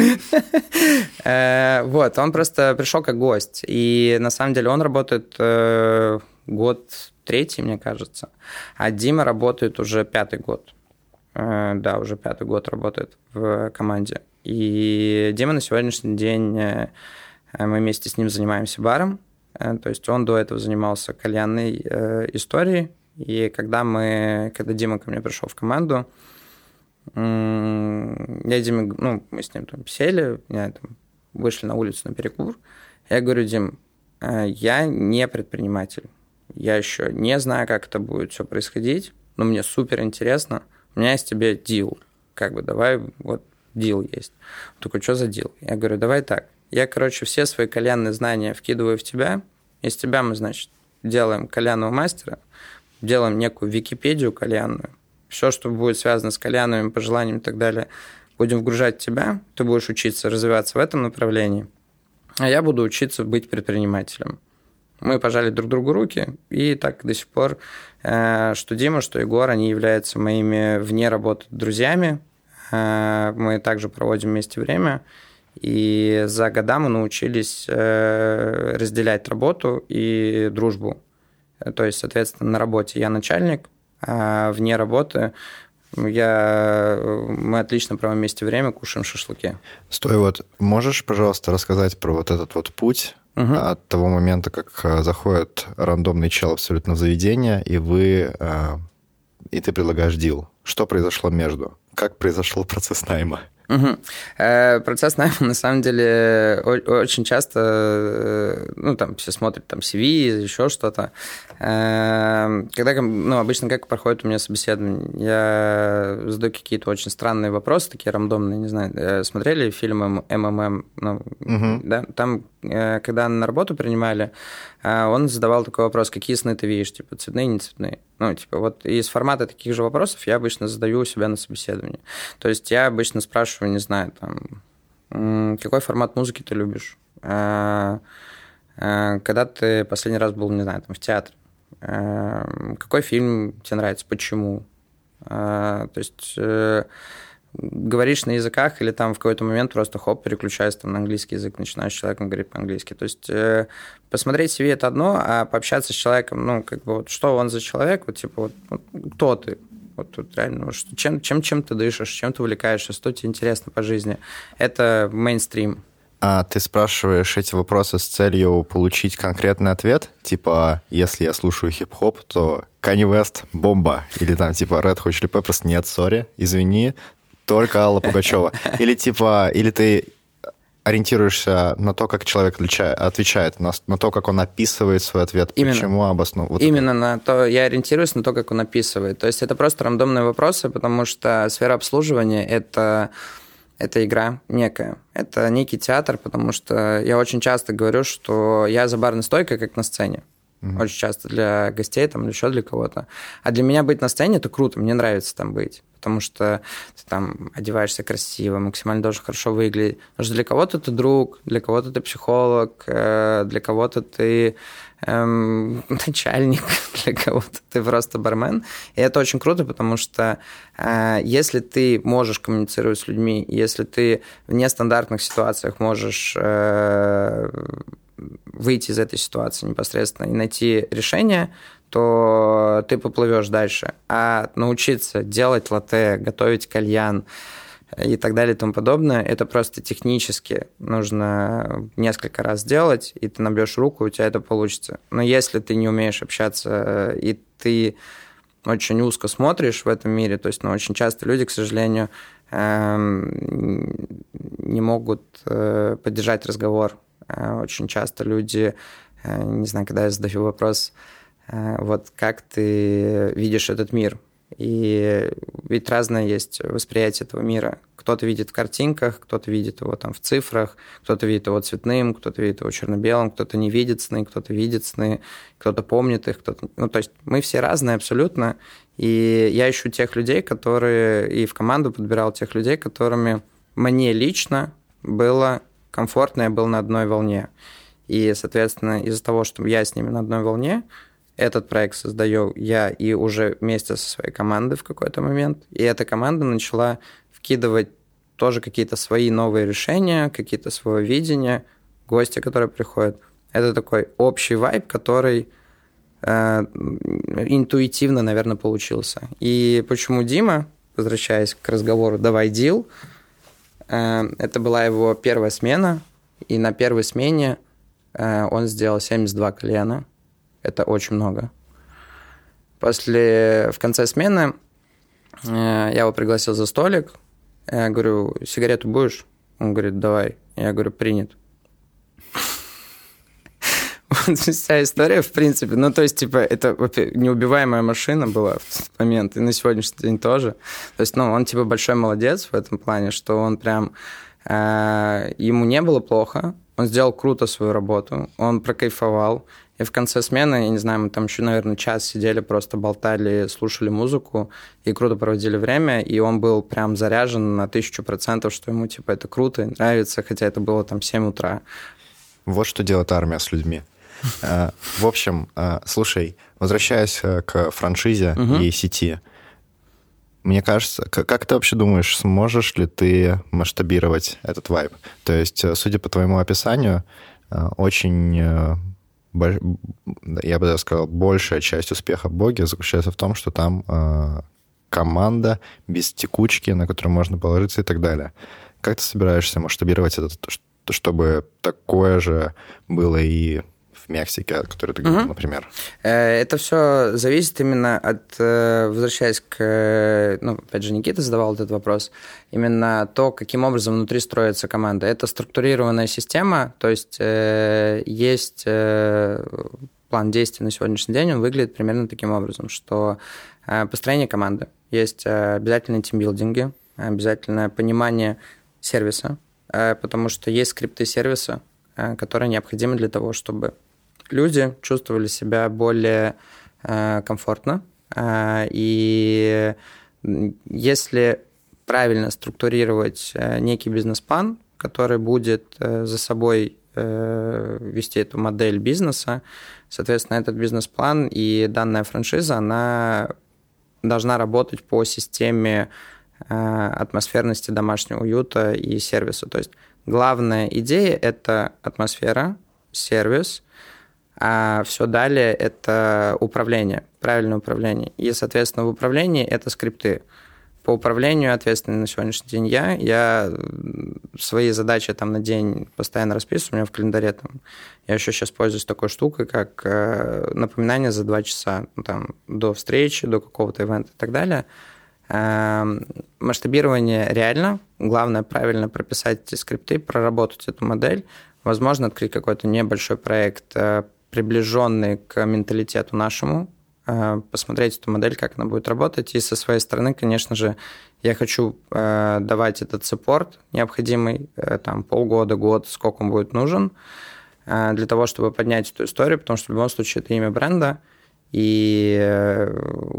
Э, вот, он просто пришел как гость. И на самом деле он работает э, год третий, мне кажется. А Дима работает уже пятый год. Э, да, уже пятый год работает в команде. И Дима на сегодняшний день, мы вместе с ним занимаемся баром. То есть он до этого занимался кальянной историей, и когда мы, когда Дима ко мне пришел в команду, я Диме, ну, мы с ним там сели, я, там, вышли на улицу на перекур. Я говорю, Дим, э, я не предприниматель. Я еще не знаю, как это будет все происходить, но мне супер интересно. У меня есть тебе дил. Как бы давай, вот дил есть. Такой, что за дил? Я говорю, давай так. Я, короче, все свои кальянные знания вкидываю в тебя. Из тебя мы, значит, делаем кальянного мастера делаем некую Википедию кальянную. Все, что будет связано с кальянами, пожеланиями и так далее, будем вгружать тебя, ты будешь учиться развиваться в этом направлении, а я буду учиться быть предпринимателем. Мы пожали друг другу руки, и так до сих пор, э, что Дима, что Егор, они являются моими вне работы друзьями. Э, мы также проводим вместе время, и за года мы научились э, разделять работу и дружбу. То есть, соответственно, на работе я начальник, а вне работы я, мы отлично проводим вместе время, кушаем шашлыки. Стой, вот можешь, пожалуйста, рассказать про вот этот вот путь угу. от того момента, как э, заходит рандомный чел абсолютно в заведение, и вы э, и ты предлагаешь дил. Что произошло между? Как произошел (laughs) процесс найма? Угу. Процесс найма, на самом деле, очень часто, э, ну, там, все смотрят там CV, еще что-то. Э, когда, ну, обычно как проходит у меня собеседование? Я задаю какие-то очень странные вопросы, такие рандомные, не знаю. Смотрели фильм МММ? Ну, угу. да? Там, когда на работу принимали, он задавал такой вопрос, какие сны ты видишь, типа, цветные, не цветные? Ну, типа, вот из формата таких же вопросов я обычно задаю у себя на собеседовании. То есть я обычно спрашиваю, не знаю, там, какой формат музыки ты любишь? А, а, когда ты последний раз был, не знаю, там, в театре? А, какой фильм тебе нравится? Почему? То есть э, говоришь на языках или там в какой-то момент просто хоп, переключаешься там, на английский язык, начинаешь с человеком говорить по-английски. То есть э, посмотреть CV это одно, а пообщаться с человеком, ну, как бы вот что он за человек, вот типа вот, вот кто ты, вот, вот реально, вот, чем, чем, чем ты дышишь, чем ты увлекаешься, что тебе интересно по жизни. Это мейнстрим. А ты спрашиваешь эти вопросы с целью получить конкретный ответ? Типа, если я слушаю хип-хоп, то Kanye West – бомба. Или там типа Red Hot Chili Peppers – нет, сори, извини, только Алла (laughs) Пугачева. Или типа, или ты ориентируешься на то, как человек отвечает, на, на то, как он описывает свой ответ, Именно. почему обоснов. Вот Именно это. на то, я ориентируюсь на то, как он описывает. То есть это просто рандомные вопросы, потому что сфера обслуживания это это игра некая. Это некий театр, потому что я очень часто говорю, что я за барной стойкой, как на сцене. Mm-hmm. Очень часто для гостей, там, или еще для кого-то. А для меня быть на сцене – это круто, мне нравится там быть потому что ты там одеваешься красиво, максимально должен хорошо выглядеть. Потому что для кого-то ты друг, для кого-то ты психолог, э, для кого-то ты эм, (laughs) начальник, (laughs) для кого-то ты просто бармен. И это очень круто, потому что э, если ты можешь коммуницировать с людьми, если ты в нестандартных ситуациях можешь э, выйти из этой ситуации непосредственно и найти решение, то ты поплывешь дальше. А научиться делать латте, готовить кальян и так далее и тому подобное, это просто технически нужно несколько раз делать, и ты набьешь руку, у тебя это получится. Но если ты не умеешь общаться, и ты очень узко смотришь в этом мире, то есть ну, очень часто люди, к сожалению, эм, не могут э, поддержать разговор. Э, очень часто люди, э, не знаю, когда я задаю вопрос, Э, вот как ты видишь этот мир. И ведь разное есть восприятие этого мира. Кто-то видит в картинках, кто-то видит его там в цифрах, кто-то видит его цветным, кто-то видит его черно-белым, кто-то не видит сны, кто-то видит сны, кто-то помнит их, кто-то... Ну, то есть мы все разные абсолютно, и я ищу тех людей, которые... И в команду подбирал тех людей, которыми мне лично было комфортно, я был на одной волне. И, соответственно, из-за того, что я с ними на одной волне, этот проект создаю я и уже вместе со своей командой в какой-то момент. И эта команда начала вкидывать тоже какие-то свои новые решения, какие-то свое видение, гости, которые приходят. Это такой общий вайб, который э, интуитивно, наверное, получился. И почему Дима, возвращаясь к разговору «давай дил», э, это была его первая смена, и на первой смене э, он сделал 72 колена – это очень много. После, в конце смены э, я его пригласил за столик. Я говорю, сигарету будешь? Он говорит, давай. Я говорю, принят. (laughs) Вся история, в принципе. Ну, то есть, типа, это неубиваемая машина была в тот момент, и на сегодняшний день тоже. То есть, ну, он, типа, большой молодец в этом плане, что он прям... Э, ему не было плохо, он сделал круто свою работу, он прокайфовал. И в конце смены, я не знаю, мы там еще, наверное, час сидели, просто болтали, слушали музыку и круто проводили время. И он был прям заряжен на тысячу процентов, что ему, типа, это круто нравится, хотя это было там 7 утра. Вот что делает армия с людьми. Э, в общем, э, слушай, возвращаясь э, к франшизе и сети, мне кажется, как ты вообще думаешь, сможешь ли ты масштабировать этот вайб? То есть, судя по твоему описанию, очень я бы даже сказал, большая часть успеха Боги заключается в том, что там команда без текучки, на которую можно положиться и так далее. Как ты собираешься масштабировать это, чтобы такое же было и в Мексике, который ты говорил, угу. например? Э, это все зависит именно от, э, возвращаясь к, ну, опять же, Никита задавал этот вопрос, именно то, каким образом внутри строится команда. Это структурированная система, то есть есть план действий на сегодняшний день, он выглядит примерно таким образом, что построение команды, есть обязательные тимбилдинги, обязательное понимание сервиса, потому что есть скрипты сервиса, Э, которые необходимы для того, чтобы люди чувствовали себя более э, комфортно. Э, и если правильно структурировать некий бизнес-план, который будет за собой вести эту модель бизнеса, соответственно, этот бизнес-план и данная франшиза, она должна работать по системе атмосферности домашнего уюта и сервиса. То есть Главная идея – это атмосфера, сервис, а все далее – это управление, правильное управление. И, соответственно, в управлении это скрипты. По управлению ответственный на сегодняшний день я. Я свои задачи там на день постоянно расписываю. У меня в календаре там... Я еще сейчас пользуюсь такой штукой, как э, напоминание за два часа ну, там, до встречи, до какого-то ивента и так далее – Эм, масштабирование реально. Главное правильно прописать эти скрипты, проработать эту модель. Возможно, открыть какой-то небольшой проект, э, приближенный к менталитету нашему, э, посмотреть эту модель, как она будет работать. И со своей стороны, конечно же, я хочу э, давать этот саппорт необходимый, там, полгода, год, сколько он будет нужен, для того, чтобы поднять эту историю, потому что в любом случае это имя бренда – и э,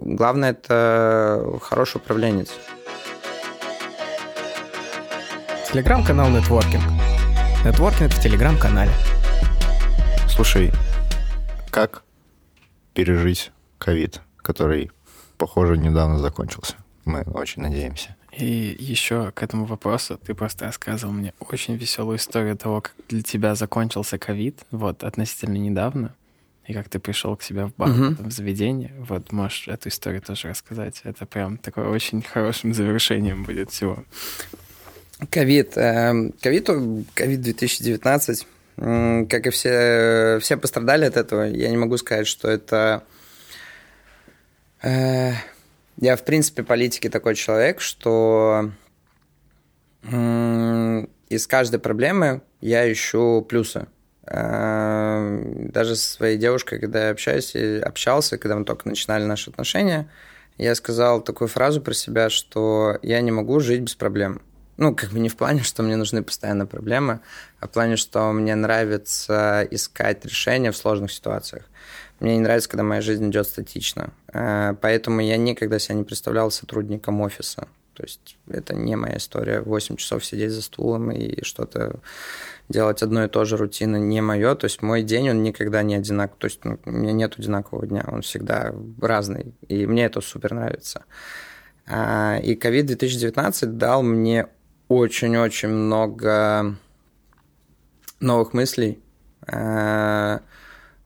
главное – это хороший управленец. Телеграм-канал Нетворкинг. Нетворкинг в Телеграм-канале. Слушай, как пережить ковид, который, похоже, недавно закончился? Мы очень надеемся. И еще к этому вопросу ты просто рассказывал мне очень веселую историю того, как для тебя закончился ковид, вот, относительно недавно и как ты пришел к себе в бар, угу. в заведение. Вот можешь эту историю тоже рассказать. Это прям такое очень хорошим завершением будет всего. Ковид. Эм, ковид, ковид 2019. Как и все, все пострадали от этого. Я не могу сказать, что это... Э, я, в принципе, политики такой человек, что из каждой проблемы я ищу плюсы. Эм, даже со своей девушкой, когда я общаюсь, общался, когда мы только начинали наши отношения, я сказал такую фразу про себя, что я не могу жить без проблем. Ну, как бы не в плане, что мне нужны постоянно проблемы, а в плане, что мне нравится искать решения в сложных ситуациях. Мне не нравится, когда моя жизнь идет статично. Э, поэтому я никогда себя не представлял сотрудником офиса. То есть это не моя история. 8 часов сидеть за стулом и что-то делать одно и то же рутина не мое. То есть мой день, он никогда не одинаковый. То есть ну, у меня нет одинакового дня, он всегда разный. И мне это супер нравится. А, и COVID-2019 дал мне очень-очень много новых мыслей. А,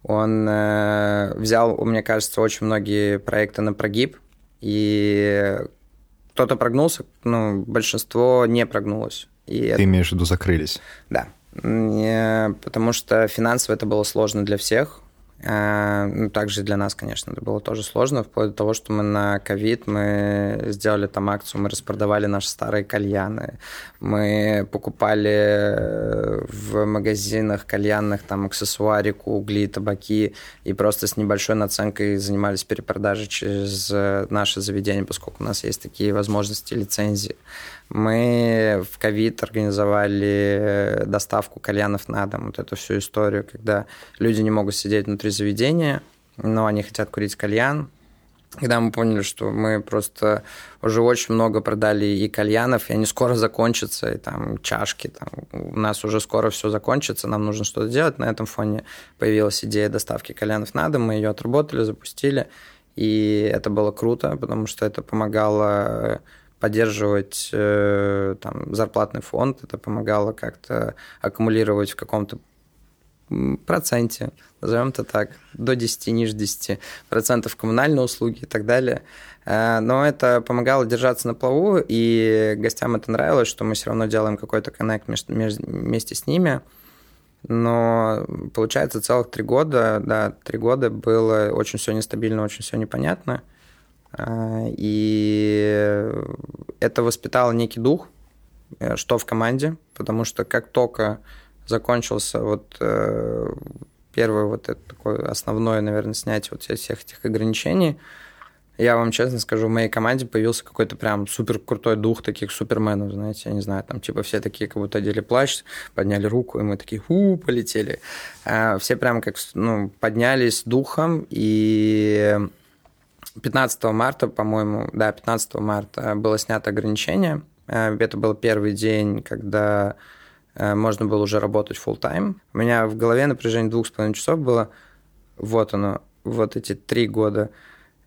он э, взял, мне кажется, очень многие проекты на прогиб, и кто-то прогнулся, ну, большинство не прогнулось. И Ты это... имеешь в виду закрылись? Да. Потому что финансово это было сложно для всех. А, ну, также для нас, конечно, это было тоже сложно, вплоть до того, что мы на ковид, мы сделали там акцию, мы распродавали наши старые кальяны, мы покупали э, в магазинах кальянных там аксессуарику, угли, табаки, и просто с небольшой наценкой занимались перепродажей через э, наше заведение, поскольку у нас есть такие возможности лицензии. Мы в ковид организовали э, доставку кальянов на дом, вот эту всю историю, когда люди не могут сидеть внутри заведения, но они хотят курить кальян. Когда мы поняли, что мы просто уже очень много продали и кальянов, и они скоро закончатся, и там чашки, там, у нас уже скоро все закончится, нам нужно что-то делать. На этом фоне появилась идея доставки кальянов на дом, мы ее отработали, запустили, и это было круто, потому что это помогало поддерживать э, там, зарплатный фонд, это помогало как-то аккумулировать в каком-то проценте, назовем это так, до 10, ниже 10 процентов коммунальные услуги и так далее. Э, но это помогало держаться на плаву, и гостям это нравилось, что мы все равно делаем какой-то коннект вместе с ними. Но получается целых три года, да, три года было очень все нестабильно, очень все непонятно. А, и это воспитало некий дух, э, что в команде, потому что как только закончился вот э, первое вот это такое основное, наверное, снятие вот всех этих ограничений, я вам честно скажу, в моей команде появился какой-то прям супер крутой дух таких суперменов, знаете, я не знаю, там типа все такие как будто одели плащ, подняли руку, и мы такие, у, полетели. А все прям как, ну, поднялись духом, и 15 марта, по-моему, да, 15 марта было снято ограничение. Э, это был первый день, когда э, можно было уже работать full time. У меня в голове напряжение двух с половиной часов было. Вот оно, вот эти три года.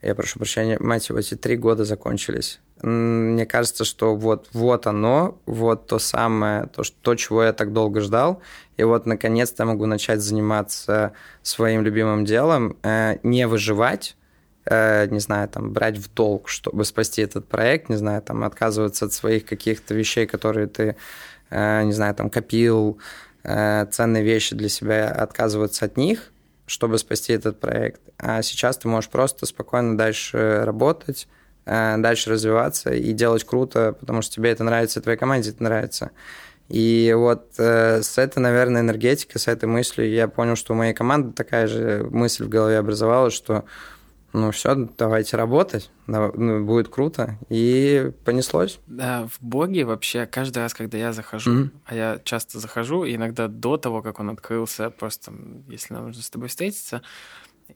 Я прошу прощения, мать его, эти три года закончились. Мне кажется, что вот, вот оно, вот то самое, то, что, то, чего я так долго ждал. И вот, наконец-то, могу начать заниматься своим любимым делом, э, не выживать, Э, не знаю, там, брать в долг, чтобы спасти этот проект, не знаю, там, отказываться от своих каких-то вещей, которые ты, э, не знаю, там, копил, э, ценные вещи для себя, отказываться от них, чтобы спасти этот проект. А сейчас ты можешь просто спокойно дальше работать, дальше развиваться и делать круто, потому что тебе это нравится, твоей команде это нравится. И вот э, с этой, наверное, энергетикой, с этой мыслью я понял, что у моей команды такая же мысль в голове образовалась, что ну все, давайте работать, ну, будет круто. И понеслось. Да, в Боге вообще каждый раз, когда я захожу, mm-hmm. а я часто захожу, иногда до того, как он открылся, просто если нам нужно с тобой встретиться,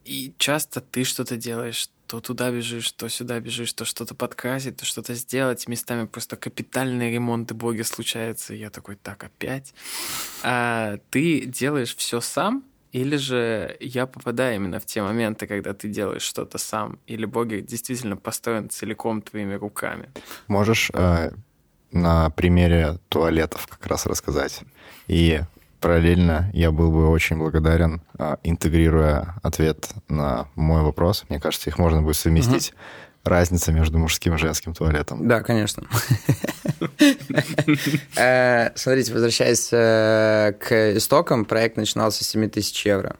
и часто ты что-то делаешь, то туда бежишь, то сюда бежишь, то что-то подкрасить, то что-то сделать. Местами просто капитальные ремонты боги случаются. И я такой, так, опять. А ты делаешь все сам, или же я попадаю именно в те моменты, когда ты делаешь что-то сам, или боги действительно построен целиком твоими руками. Можешь э, на примере туалетов как раз рассказать. И параллельно я был бы очень благодарен, э, интегрируя ответ на мой вопрос. Мне кажется, их можно будет совместить. Угу разница между мужским и женским туалетом. Да, конечно. (laughs) Э, смотрите, возвращаясь э, к истокам, проект начинался с 7 тысяч евро.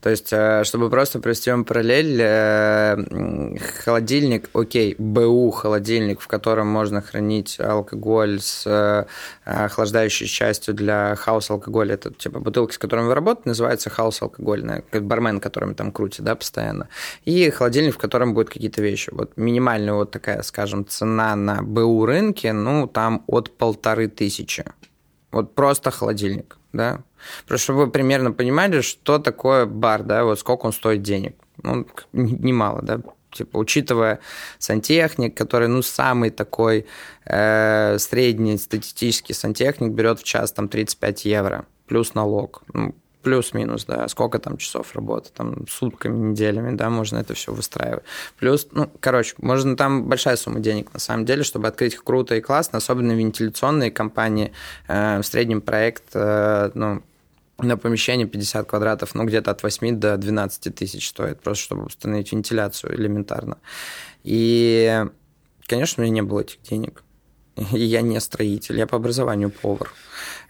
То есть, э, чтобы просто провести вам параллель, э, холодильник, окей, БУ холодильник, в котором можно хранить алкоголь с э, охлаждающей частью для house алкоголя, это типа бутылки, с которыми вы работаете, называется house алкогольная, как бармен, которым там крутит, да, постоянно. И холодильник, в котором будут какие-то вещи. Вот минимальная вот такая, скажем, цена на БУ рынке, ну, там от полторы тысячи. Вот просто холодильник, да, Просто чтобы вы примерно понимали, что такое бар, да, вот сколько он стоит денег. Ну, немало, да, типа, учитывая сантехник, который, ну, самый такой э, средний статистический сантехник берет в час там 35 евро, плюс налог. Ну, плюс-минус, да, сколько там часов работы, там сутками, неделями, да, можно это все выстраивать. Плюс, ну, короче, можно там большая сумма денег на самом деле, чтобы открыть круто и классно, особенно вентиляционные компании, э, в среднем проект, э, ну, на помещение 50 квадратов, ну, где-то от 8 до 12 тысяч стоит, просто чтобы установить вентиляцию элементарно. И, конечно, у меня не было этих денег. (laughs) Я не строитель, я по образованию повар.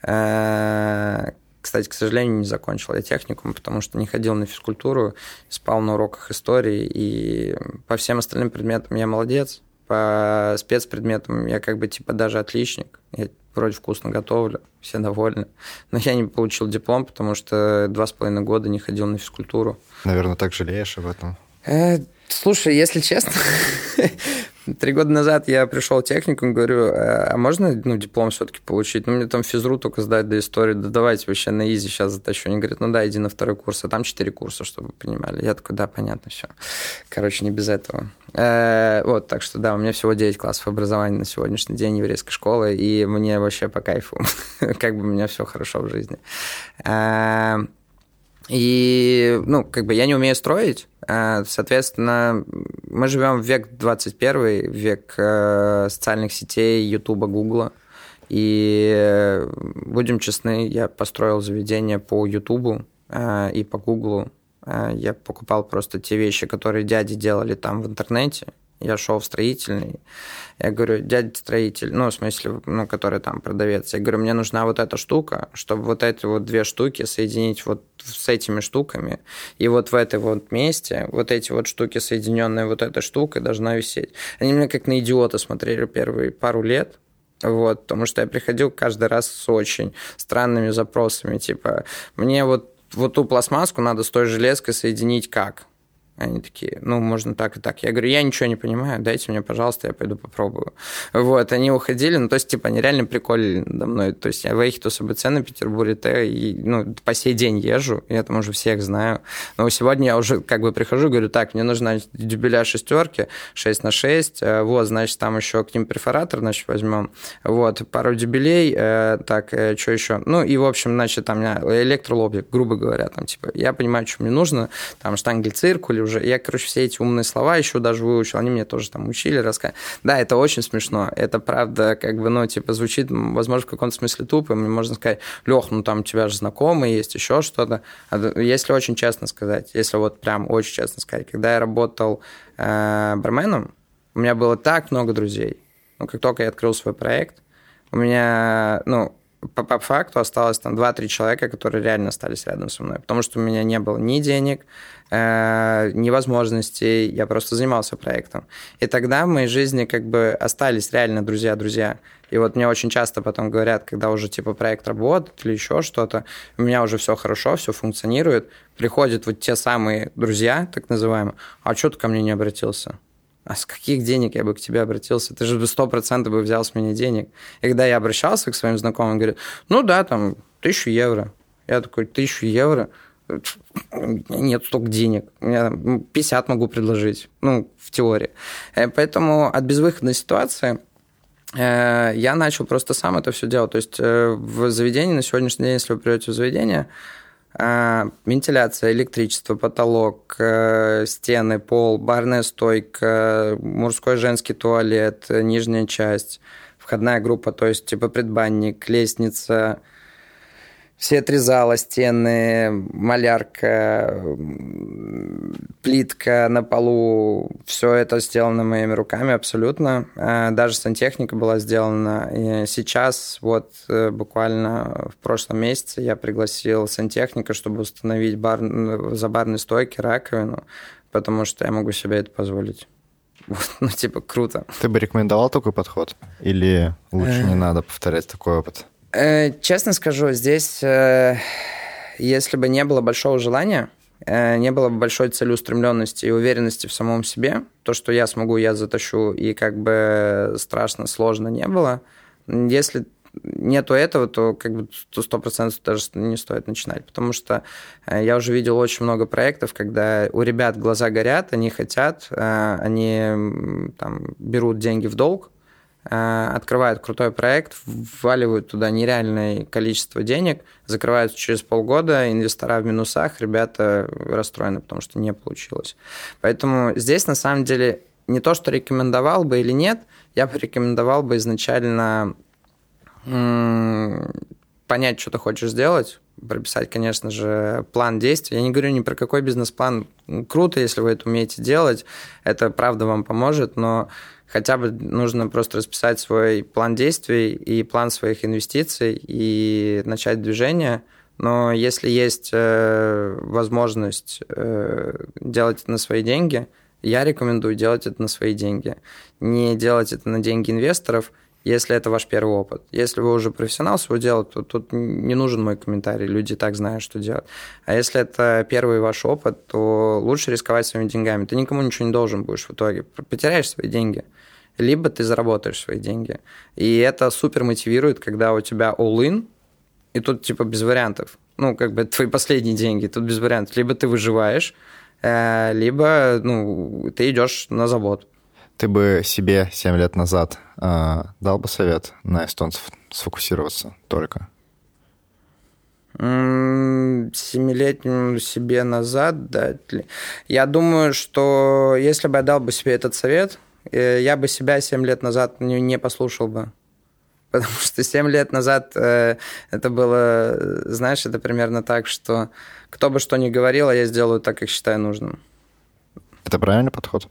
Э, кстати, к сожалению, не закончил я техникум, потому что не ходил на физкультуру, спал на уроках истории, и по всем остальным предметам я молодец, по спецпредметам я как бы типа даже отличник. Я вроде вкусно готовлю, все довольны. Но я не получил диплом, потому что два с половиной года не ходил на физкультуру. Наверное, так жалеешь об этом? Э, слушай, если честно, (laughs) Три года назад я пришел в техникум, говорю, «Э, а можно ну, диплом все-таки получить? Ну, мне там физру только сдать до истории, да давайте вообще на изи сейчас затащу. Они говорят, ну да, иди на второй курс, а там четыре курса, чтобы вы понимали. Я такой, да, понятно, все. Короче, не без этого. Э, вот, так что да, у меня всего 9 классов образования на сегодняшний день еврейской школы, и мне вообще по кайфу, (laughs) как бы у меня все хорошо в жизни. Э, и, ну, как бы я не умею строить, а, соответственно, мы живем в век 21, век э, социальных сетей, Ютуба, Гугла. И будем честны, я построил заведение по Ютубу э, и по Гуглу. Э, я покупал просто те вещи, которые дяди делали там в интернете, Я шел в строительный. Я говорю, дядя строитель, ну, в смысле, ну, который там продавец. Я говорю, мне нужна вот эта штука, чтобы вот эти вот две штуки соединить вот с этими штуками. И вот в этой вот месте вот эти вот штуки, соединенные вот этой штукой, должна висеть. Они меня как на идиота смотрели первые пару лет. Вот, потому что я приходил каждый раз с очень странными запросами, типа, мне вот вот ту пластмасску надо с той железкой соединить как? Они такие, ну, можно так и так. Я говорю, я ничего не понимаю, дайте мне, пожалуйста, я пойду попробую. Вот, они уходили, ну, то есть, типа, они реально приколили надо мной. То есть, я в Эйхиту СБЦ на Петербурге Т, и, ну, по сей день езжу, я там уже всех знаю. Но сегодня я уже как бы прихожу, говорю, так, мне нужна дюбеля шестерки, 6 на 6, э, вот, значит, там еще к ним перфоратор, значит, возьмем. Вот, пару дюбелей, э, так, э, что еще? Ну, и, в общем, значит, там электролобик, грубо говоря, там, типа, я понимаю, что мне нужно, там, штангель циркуль, уже. Я, короче, все эти умные слова еще даже выучил. Они мне тоже там учили, рассказывали. Да, это очень смешно. Это правда, как бы, ну, типа, звучит, возможно, в каком-то смысле тупо. Мне можно сказать, Лех, ну, там у тебя же знакомые есть, еще что-то. А если очень честно сказать, если вот прям очень честно сказать, когда я работал э, барменом, у меня было так много друзей. Ну, как только я открыл свой проект, у меня, ну, по, по факту осталось там 2-3 человека, которые реально остались рядом со мной, потому что у меня не было ни денег, э, ни возможностей, я просто занимался проектом. И тогда в моей жизни как бы остались реально друзья-друзья. И вот мне очень часто потом говорят, когда уже типа проект работает или еще что-то, у меня уже все хорошо, все функционирует, приходят вот те самые друзья, так называемые, а что ты ко мне не обратился? А с каких денег я бы к тебе обратился? Ты же сто процентов бы взял с меня денег. И когда я обращался к своим знакомым, говорю, ну да, там, тысячу евро. Я такой, тысячу евро? Нет столько денег. Я 50 могу предложить, ну, в теории. Э, поэтому от безвыходной ситуации э, я начал просто сам это все делать. То есть э, в заведении на сегодняшний день, если вы придете в заведение, вентиляция, электричество, потолок, э, стены, пол, барная стойка, мужской женский туалет, нижняя часть, входная группа, то есть типа предбанник, лестница, все три зала, стены, малярка, плитка на полу, все это сделано моими руками абсолютно. А, даже сантехника была сделана. И сейчас, вот э, буквально в прошлом месяце, я пригласил сантехника, чтобы установить бар, за барной стойки раковину, потому что я могу себе это позволить. (laughs) Вот, ну, типа, круто. Ты бы рекомендовал такой подход? Или лучше не надо повторять такой опыт? Э, честно скажу, здесь, э, если бы не было большого желания, э, не было бы большой целеустремленности и уверенности в самом себе, то, что я смогу, я затащу, и как бы страшно, сложно не было. Если нету этого, то как бы сто процентов даже не стоит начинать, потому что я уже видел очень много проектов, когда у ребят глаза горят, они хотят, они там берут деньги в долг, Э, открывают крутой проект, вваливают туда нереальное количество денег, закрываются через полгода, инвестора в минусах, ребята расстроены, потому что не получилось. Поэтому здесь на самом деле не то, что рекомендовал бы или нет, я бы рекомендовал бы изначально понять, что ты хочешь сделать, прописать, конечно же, план действий. Я не говорю ни про какой бизнес-план. Круто, если вы это умеете делать, это правда вам поможет, но хотя бы нужно просто расписать свой план действий и план своих инвестиций и начать движение. Но если есть э, возможность э, делать это на свои деньги, я рекомендую делать это на свои деньги. Не делать это на деньги инвесторов – если это ваш первый опыт. Если вы уже профессионал своего дела, то тут не нужен мой комментарий, люди так знают, что делать. А если это первый ваш опыт, то лучше рисковать своими деньгами. Ты никому ничего не должен будешь в итоге. Потеряешь свои деньги. Либо ты заработаешь свои деньги. И это супер мотивирует, когда у тебя all-in, и тут типа без вариантов. Ну, как бы твои последние деньги, тут без вариантов. Либо ты выживаешь, э, либо ну, ты идешь на завод. Ты бы себе 7 лет назад э, дал бы совет на эстонцев сфокусироваться только? Семилетнему себе назад дать ли? Я думаю, что если бы я дал бы себе этот совет, я бы себя 7 лет назад не, не послушал бы. (laughs) Потому что 7 лет назад э, это было, знаешь, это примерно так, что кто бы что ни говорил, а я сделаю так, как считаю нужным. Это правильный подход?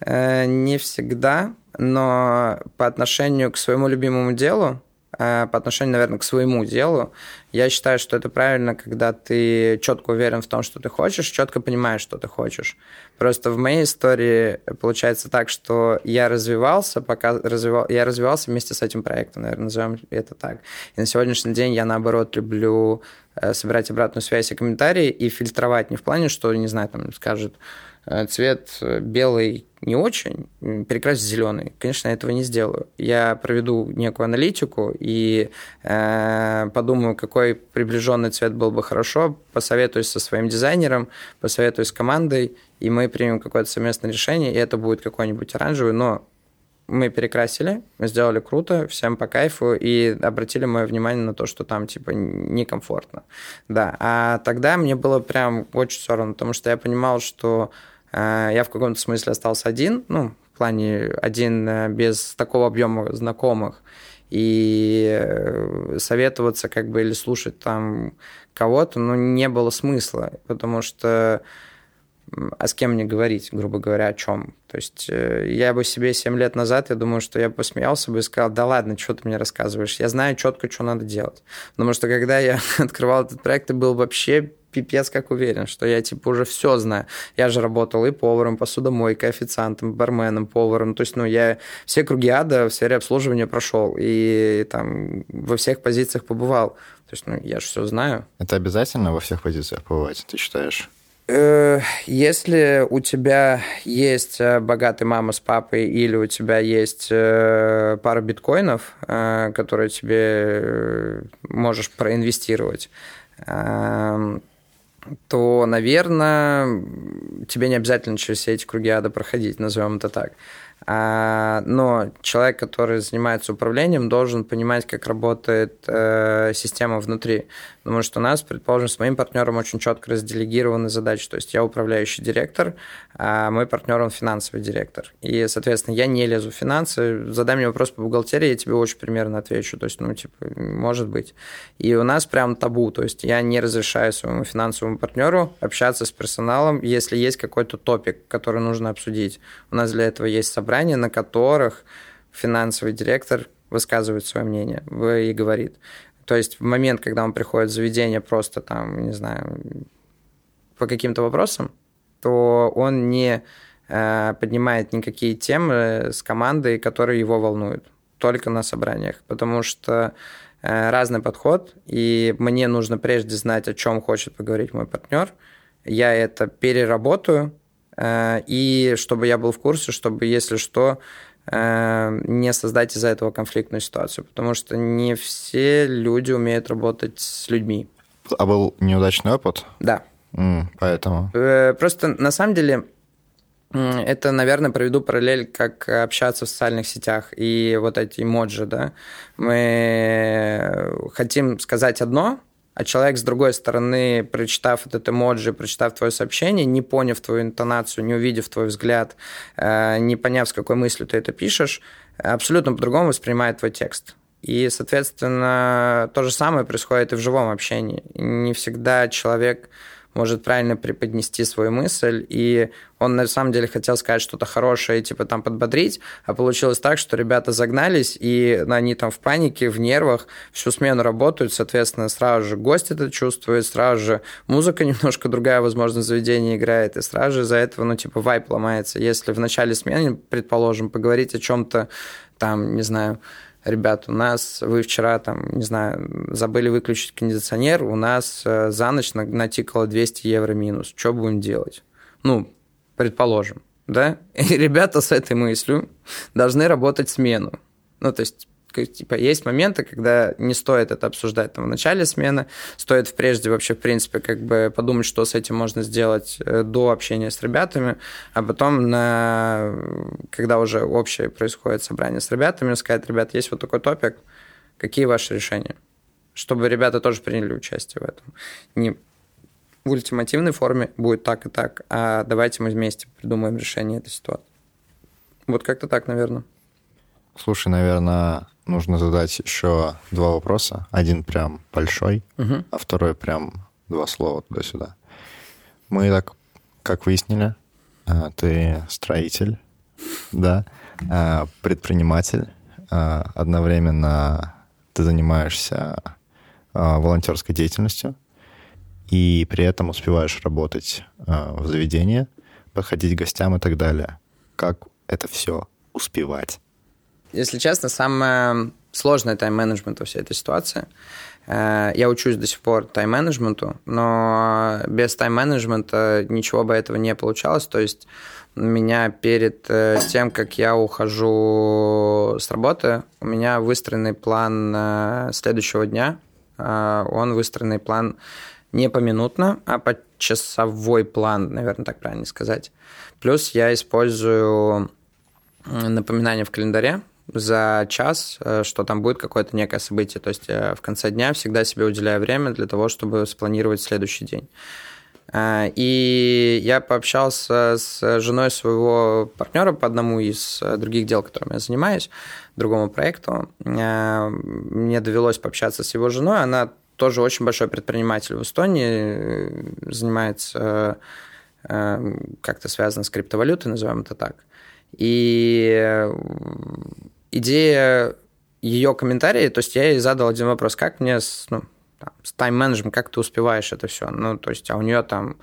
Э, не всегда, но по отношению к своему любимому делу, э, по отношению, наверное, к своему делу, я считаю, что это правильно, когда ты четко уверен в том, что ты хочешь, четко понимаешь, что ты хочешь. Просто в моей истории получается так, что я развивался, пока развивал, я развивался вместе с этим проектом, наверное, назовем это так. И на сегодняшний день я, наоборот, люблю э, собирать обратную связь и комментарии и фильтровать не в плане, что, не знаю, там скажут, Э, цвет э, белый не очень, перекрась в зеленый. Конечно, я этого не сделаю. Я проведу некую аналитику и э, подумаю, какой приближенный цвет был бы хорошо, посоветуюсь со своим дизайнером, посоветуюсь с командой, и мы примем какое-то совместное решение, и это будет какой-нибудь оранжевый, но мы перекрасили, сделали круто, всем по кайфу, и обратили мое внимание на то, что там, типа, некомфортно. Да, а тогда мне было прям очень все равно, потому что я понимал, что я в каком-то смысле остался один, ну, в плане один э, без такого объема знакомых, и э, советоваться как бы или слушать там кого-то, ну, не было смысла, потому что а с кем мне говорить, грубо говоря, о чем. То есть я бы себе 7 лет назад, я думаю, что я бы посмеялся бы и сказал, да ладно, что ты мне рассказываешь, я знаю четко, что надо делать. Потому что когда я (laughs) открывал этот проект, я был вообще пипец как уверен, что я типа уже все знаю. Я же работал и поваром, посудомойкой, официантом, барменом, поваром. То есть, ну, я все круги ада в сфере обслуживания прошел и там во всех позициях побывал. То есть, ну, я же все знаю. Это обязательно во всех позициях побывать, ты считаешь? Э, если у тебя есть э, богатый мама с папой или у тебя есть э, пара биткоинов, которые тебе можешь проинвестировать, эм, то, наверное, тебе не обязательно через все эти круги ада проходить, назовем это так. А, но человек, который занимается управлением, должен понимать, как работает э, система внутри. Потому что у нас, предположим, с моим партнером очень четко разделегированы задачи. То есть я управляющий директор, а мой партнер он финансовый директор. И, соответственно, я не лезу в финансы. Задай мне вопрос по бухгалтерии, я тебе очень примерно отвечу. То есть, ну, типа, может быть. И у нас прям табу. То есть я не разрешаю своему финансовому партнеру общаться с персоналом, если есть какой-то топик, который нужно обсудить. У нас для этого есть собрания, на которых финансовый директор высказывает свое мнение и говорит. То есть в момент, когда он приходит в заведение просто там, не знаю, по каким-то вопросам, то он не э, поднимает никакие темы с командой, которые его волнуют, только на собраниях, потому что э, разный подход, и мне нужно прежде знать, о чем хочет поговорить мой партнер. Я это переработаю, э, и чтобы я был в курсе, чтобы, если что, не создать из-за этого конфликтную ситуацию, потому что не все люди умеют работать с людьми. А был неудачный опыт? Да. Mm, поэтому. Э, просто на самом деле это, наверное, проведу параллель, как общаться в социальных сетях и вот эти эмоджи, да. Мы хотим сказать одно, а человек с другой стороны, прочитав этот эмоджи, прочитав твое сообщение, не поняв твою интонацию, не увидев твой взгляд, э, не поняв, с какой мыслью ты это пишешь, абсолютно по-другому воспринимает твой текст. И, соответственно, то же самое происходит и в живом общении. Не всегда человек может правильно преподнести свою мысль, и он на самом деле хотел сказать что-то хорошее, типа там подбодрить, а получилось так, что ребята загнались, и они там в панике, в нервах, всю смену работают, соответственно, сразу же гость это чувствует, сразу же музыка (laughs) немножко другая, возможно, заведение играет, и сразу же из-за этого, ну, типа, вайп ломается. Если в начале смены, предположим, поговорить о чем-то, там, не знаю, ребят, у нас вы вчера там, не знаю, забыли выключить кондиционер, у нас э, за ночь натикало 200 евро минус. Что будем делать? Ну, предположим, да? (laughs) И ребята с этой мыслью должны работать смену. Ну, то есть типа, есть моменты, когда не стоит это обсуждать там, в начале смены, стоит прежде вообще, в принципе, как бы подумать, что с этим можно сделать э, до общения с ребятами, а потом, на, когда уже общее происходит собрание с ребятами, сказать, ребят, есть вот такой топик, какие ваши решения? Чтобы ребята тоже приняли участие в этом. Не в ультимативной форме будет так и так, а давайте мы вместе придумаем решение этой ситуации. Вот как-то так, наверное. Слушай, наверное, нужно задать еще два вопроса. Один прям большой, угу. а второй прям два слова туда-сюда. Мы так, как выяснили, а, ты строитель, да, а, предприниматель, а, одновременно ты занимаешься волонтерской деятельностью и при этом успеваешь работать в заведении, подходить к гостям и так далее. Как это все успевать? Если честно, самое сложное тайм-менеджмент во всей этой ситуации. Э, я учусь до сих пор тайм-менеджменту, но без тайм-менеджмента ничего бы этого не получалось. То есть меня перед э, тем, как я ухожу с работы, у меня выстроенный план э, следующего дня. Он выстроенный план не поминутно, а по часовой план, наверное, так правильно сказать. Плюс я использую напоминания в календаре, за час, что там будет какое-то некое событие. То есть в конце дня всегда себе уделяю время для того, чтобы спланировать следующий день. А, и я пообщался с женой своего партнера по одному из э, других дел, которым я занимаюсь, другому проекту. Мне довелось пообщаться с его женой. Она тоже очень большой предприниматель в Эстонии, занимается э, как-то связано с криптовалютой, назовем это так. И идея ее комментария, то есть я ей задал один вопрос, как мне ну, там, с тайм-менеджером, как ты успеваешь это все? Ну, то есть, а у нее там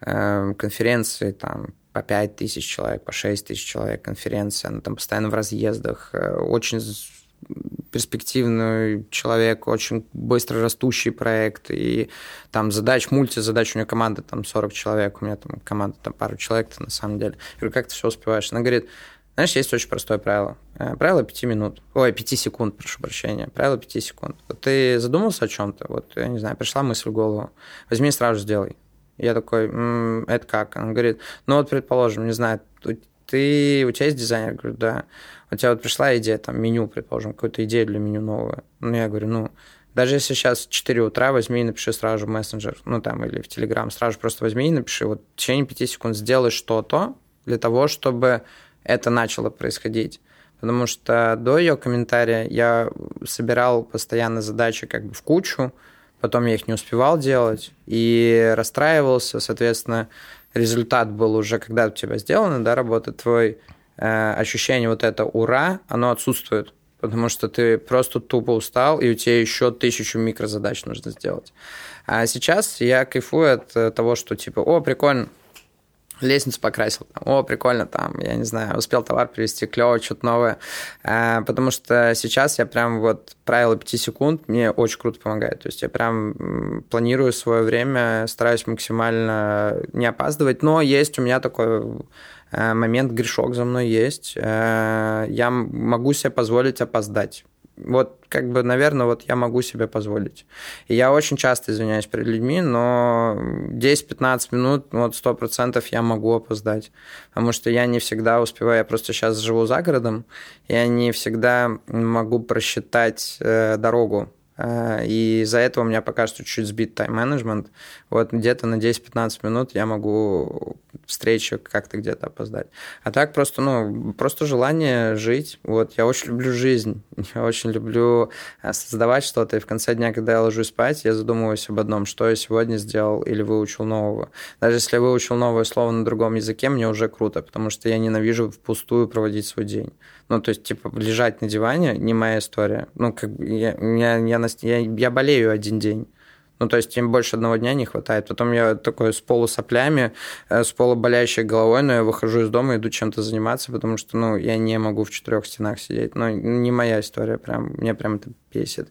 э, конференции там по 5 тысяч человек, по 6 тысяч человек конференция, она там постоянно в разъездах, э, очень перспективный человек, очень быстро растущий проект, и там задач, мультизадач, у нее команда там 40 человек, у меня там команда там пару человек на самом деле. Я говорю, как ты все успеваешь? Она говорит, знаешь, есть очень простое правило. Э, правило 5 минут. Ой, 5 секунд, прошу прощения. Правило 5 секунд. Вот ты задумался о чем-то, вот, я не знаю, пришла мысль в голову. Возьми сразу сделай. Я такой, м-м, это как? Она говорит, ну вот, предположим, не знаю, ты, у тебя есть дизайнер? Я говорю, да. У тебя вот пришла идея, там, меню, предположим, какую-то идею для меню новую. Ну, я говорю, ну, даже если сейчас 4 утра, возьми и напиши сразу в мессенджер, ну, там, или в Телеграм, сразу просто возьми и напиши, вот в течение 5 секунд сделай что-то для того, чтобы это начало происходить. Потому что до ее комментария я собирал постоянно задачи как бы в кучу, потом я их не успевал делать и расстраивался, соответственно, результат был уже, когда у тебя сделано, да, работа, твой э, ощущение вот это «ура», оно отсутствует, потому что ты просто тупо устал, и у тебя еще тысячу микрозадач нужно сделать. А сейчас я кайфую от того, что типа «О, прикольно, лестницу покрасил, о, прикольно, там, я не знаю, успел товар привезти, клево, что-то новое, а, потому что сейчас я прям вот правило 5 секунд мне очень круто помогает, то есть я прям планирую свое время, стараюсь максимально не опаздывать, но есть у меня такой э, момент, грешок за мной есть, э, я могу себе позволить опоздать, вот, как бы, наверное, вот я могу себе позволить. И я очень часто извиняюсь перед людьми, но 10-15 минут, вот 100% я могу опоздать. Потому что я не всегда успеваю, я просто сейчас живу за городом, я не всегда могу просчитать э, дорогу и из-за этого у меня пока что чуть сбит тайм-менеджмент. Вот где-то на 10-15 минут я могу встречу как-то где-то опоздать. А так просто, ну, просто желание жить. Вот, я очень люблю жизнь. (laughs) Я очень люблю э, создавать что-то. И в конце дня, когда я ложусь спать, я задумываюсь об одном, что я сегодня сделал или выучил нового. Даже если я выучил новое слово на другом языке, мне уже круто, потому что я ненавижу впустую проводить свой день. Ну, то есть, типа, лежать на диване не моя история. Ну, как бы я, я, я, я, болею один день. Ну, то есть им больше одного дня не хватает. Потом я такой с полусоплями, э, с полуболящей головой, но я выхожу из дома, иду чем-то заниматься, потому что, ну, я не могу в четырех стенах сидеть. Ну, не моя история, прям, мне прям это бесит.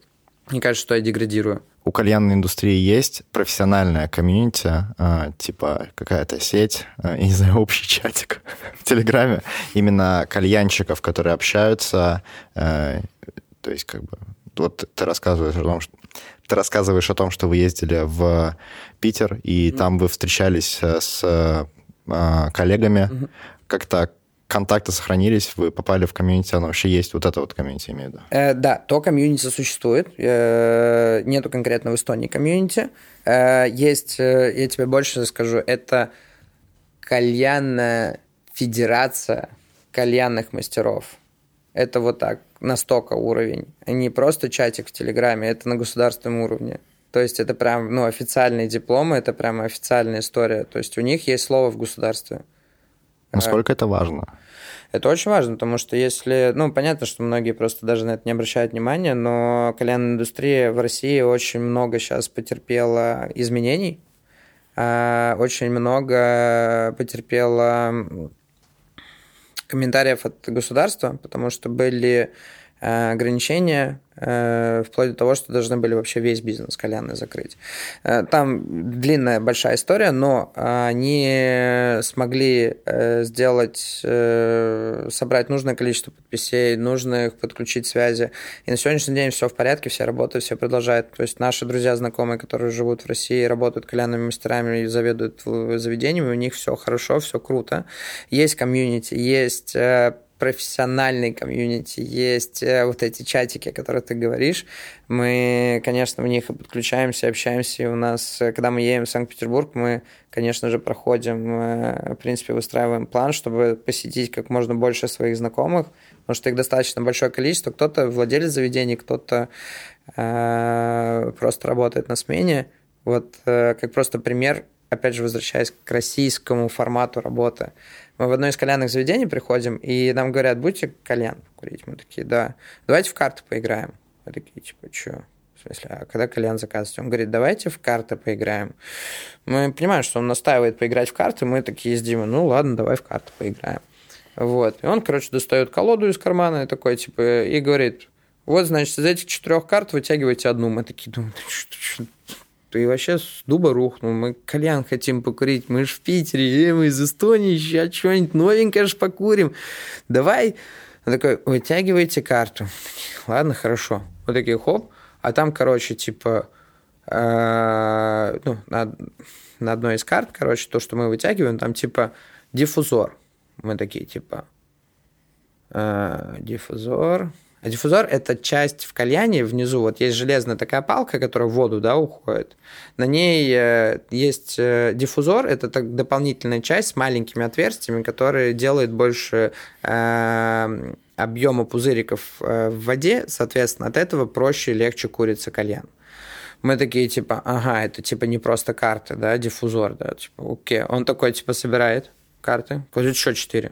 Мне кажется, что я деградирую. У кальянной индустрии есть профессиональная комьюнити, а, типа какая-то сеть, а, я не знаю, общий чатик (laughs) в Телеграме, именно кальянщиков, которые общаются, а, то есть как бы вот ты рассказываешь о том, что ты рассказываешь о том, что вы ездили в Питер, и mm-hmm. там вы встречались с коллегами. Mm-hmm. Как-то контакты сохранились, вы попали в комьюнити, оно вообще есть, вот это вот комьюнити имею в виду? Э, да, то комьюнити существует, э, нету конкретно в Эстонии комьюнити. Э, есть, э, я тебе больше скажу, это кальянная федерация кальянных мастеров. Это вот так, настолько уровень. Не просто чатик в Телеграме, это на государственном уровне. То есть это прям ну, официальные дипломы, это прям официальная история. То есть у них есть слово в государстве. Насколько это важно? Это очень важно, потому что если... Ну, понятно, что многие просто даже на это не обращают внимания, но кальянная индустрия в России очень много сейчас потерпела изменений, а, очень много потерпела комментариев от государства, потому что были ограничения, э, вплоть до того, что должны были вообще весь бизнес кальянный закрыть. Э, там длинная, большая история, но они смогли сделать, собрать нужное количество подписей, нужно их подключить связи. И на сегодняшний день все в порядке, все работают, все продолжают. То есть наши друзья, знакомые, которые живут в России, работают кальянными мастерами и заведуют заведениями, у них все хорошо, все круто. Есть комьюнити, есть профессиональный комьюнити, есть э, вот эти чатики, о которых ты говоришь. Мы, конечно, в них и подключаемся, общаемся. И у нас, э, когда мы едем в Санкт-Петербург, мы, конечно же, проходим, э, в принципе, выстраиваем план, чтобы посетить как можно больше своих знакомых, потому что их достаточно большое количество. Кто-то владелец заведений, кто-то э, просто работает на смене. Вот э, как просто пример, опять же, возвращаясь к российскому формату работы – мы в одно из кальянных заведений приходим, и нам говорят, будете кальян курить? Мы такие, да. Давайте в карты поиграем. Мы такие, типа, что? В смысле, а когда кальян заказываете? Он говорит, давайте в карты поиграем. Мы понимаем, что он настаивает поиграть в карты, мы такие с Димой, ну ладно, давай в карты поиграем. Вот. И он, короче, достает колоду из кармана и такой, типа, и говорит, вот, значит, из этих четырех карт вытягивайте одну. Мы такие думаем, что, ты вообще с дуба рухнул, мы кальян хотим покурить, мы же в Питере, э, мы из Эстонии, сейчас что-нибудь новенькое же покурим, давай. Он такой, вытягивайте карту. Ладно, хорошо. Вот такие, хоп, а там, короче, типа, э, ну, на, на одной из карт, короче, то, что мы вытягиваем, там, типа, диффузор. Мы такие, типа, э, диффузор, а диффузор – это часть в кальяне внизу. Вот есть железная такая палка, которая в воду да, уходит. На ней э, есть э, диффузор – это так дополнительная часть с маленькими отверстиями, которые делает больше э, объема пузыриков э, в воде. Соответственно, от этого проще и легче курится кальян. Мы такие, типа, ага, это типа не просто карты, да, диффузор, да, типа, окей. Он такой, типа, собирает карты, говорит, еще четыре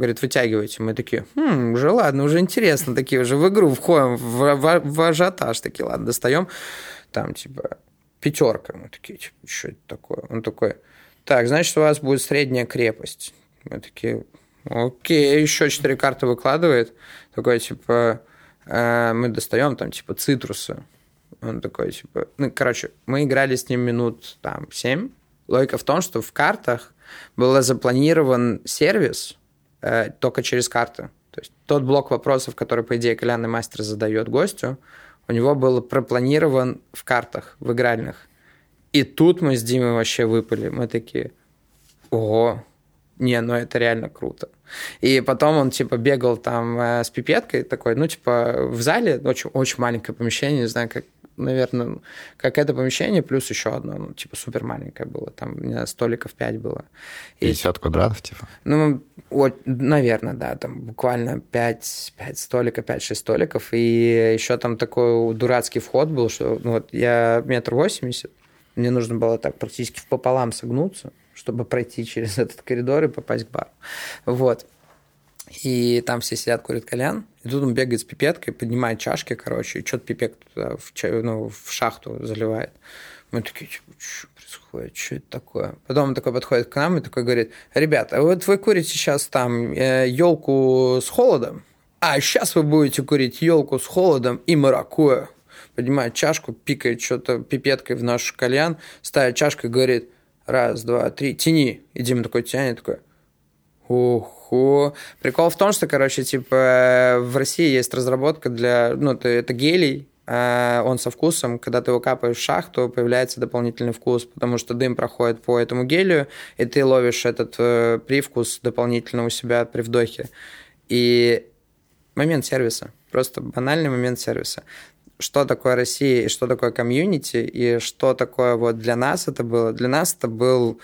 Говорит, вытягивайте. Мы такие, хм, уже ладно, уже интересно, такие уже в игру входим, в, в, в ажиотаж, такие, ладно, достаем. Там, типа, пятерка. Мы такие, типа, что это такое? Он такой, так, значит, у вас будет средняя крепость. Мы такие, окей, еще четыре карты выкладывает. Такой, типа, э, мы достаем там, типа, цитрусы. Он такой, типа, ну, короче, мы играли с ним минут, там, семь. Логика в том, что в картах был запланирован сервис, э, только через карты. То есть тот блок вопросов, который, по идее, кальянный мастер задает гостю, у него был пропланирован в картах, в игральных. И тут мы с Димой вообще выпали. Мы такие, ого, не, ну это реально круто. И потом он, типа, бегал там э, с пипеткой такой, ну, типа, в зале, очень, очень маленькое помещение, не знаю, как наверное, как это помещение, плюс еще одно, ну, типа, супер маленькое было. Там у меня столиков 5 было. 50 и, квадратов, типа? Ну, вот, наверное, да. Там буквально 5, 5 столиков, 5-6 столиков. И еще там такой дурацкий вход был, что ну, вот я метр восемьдесят, мне нужно было так практически пополам согнуться, чтобы пройти через (laughs) этот коридор и попасть к бару. Вот. И там все сидят, курят кальян. И тут он бегает с пипеткой, поднимает чашки, короче, и что-то пипет в, ну, в шахту заливает. Мы такие, типа, что происходит, что это такое? Потом он такой подходит к нам и такой говорит, ребята, вот вы курите сейчас там э, елку с холодом, а сейчас вы будете курить елку с холодом и маракуя. Поднимает чашку, пикает что-то пипеткой в наш кальян, ставит чашку и говорит, раз, два, три, тяни. И Дима такой тянет, такой, ух, наверху. Прикол в том, что, короче, типа, в России есть разработка для... Ну, это, гелий, а он со вкусом. Когда ты его капаешь в шахту, появляется дополнительный вкус, потому что дым проходит по этому гелию, и ты ловишь этот э, привкус дополнительно у себя при вдохе. И момент сервиса. Просто банальный момент сервиса что такое Россия и что такое комьюнити, и что такое вот для нас это было. Для нас это был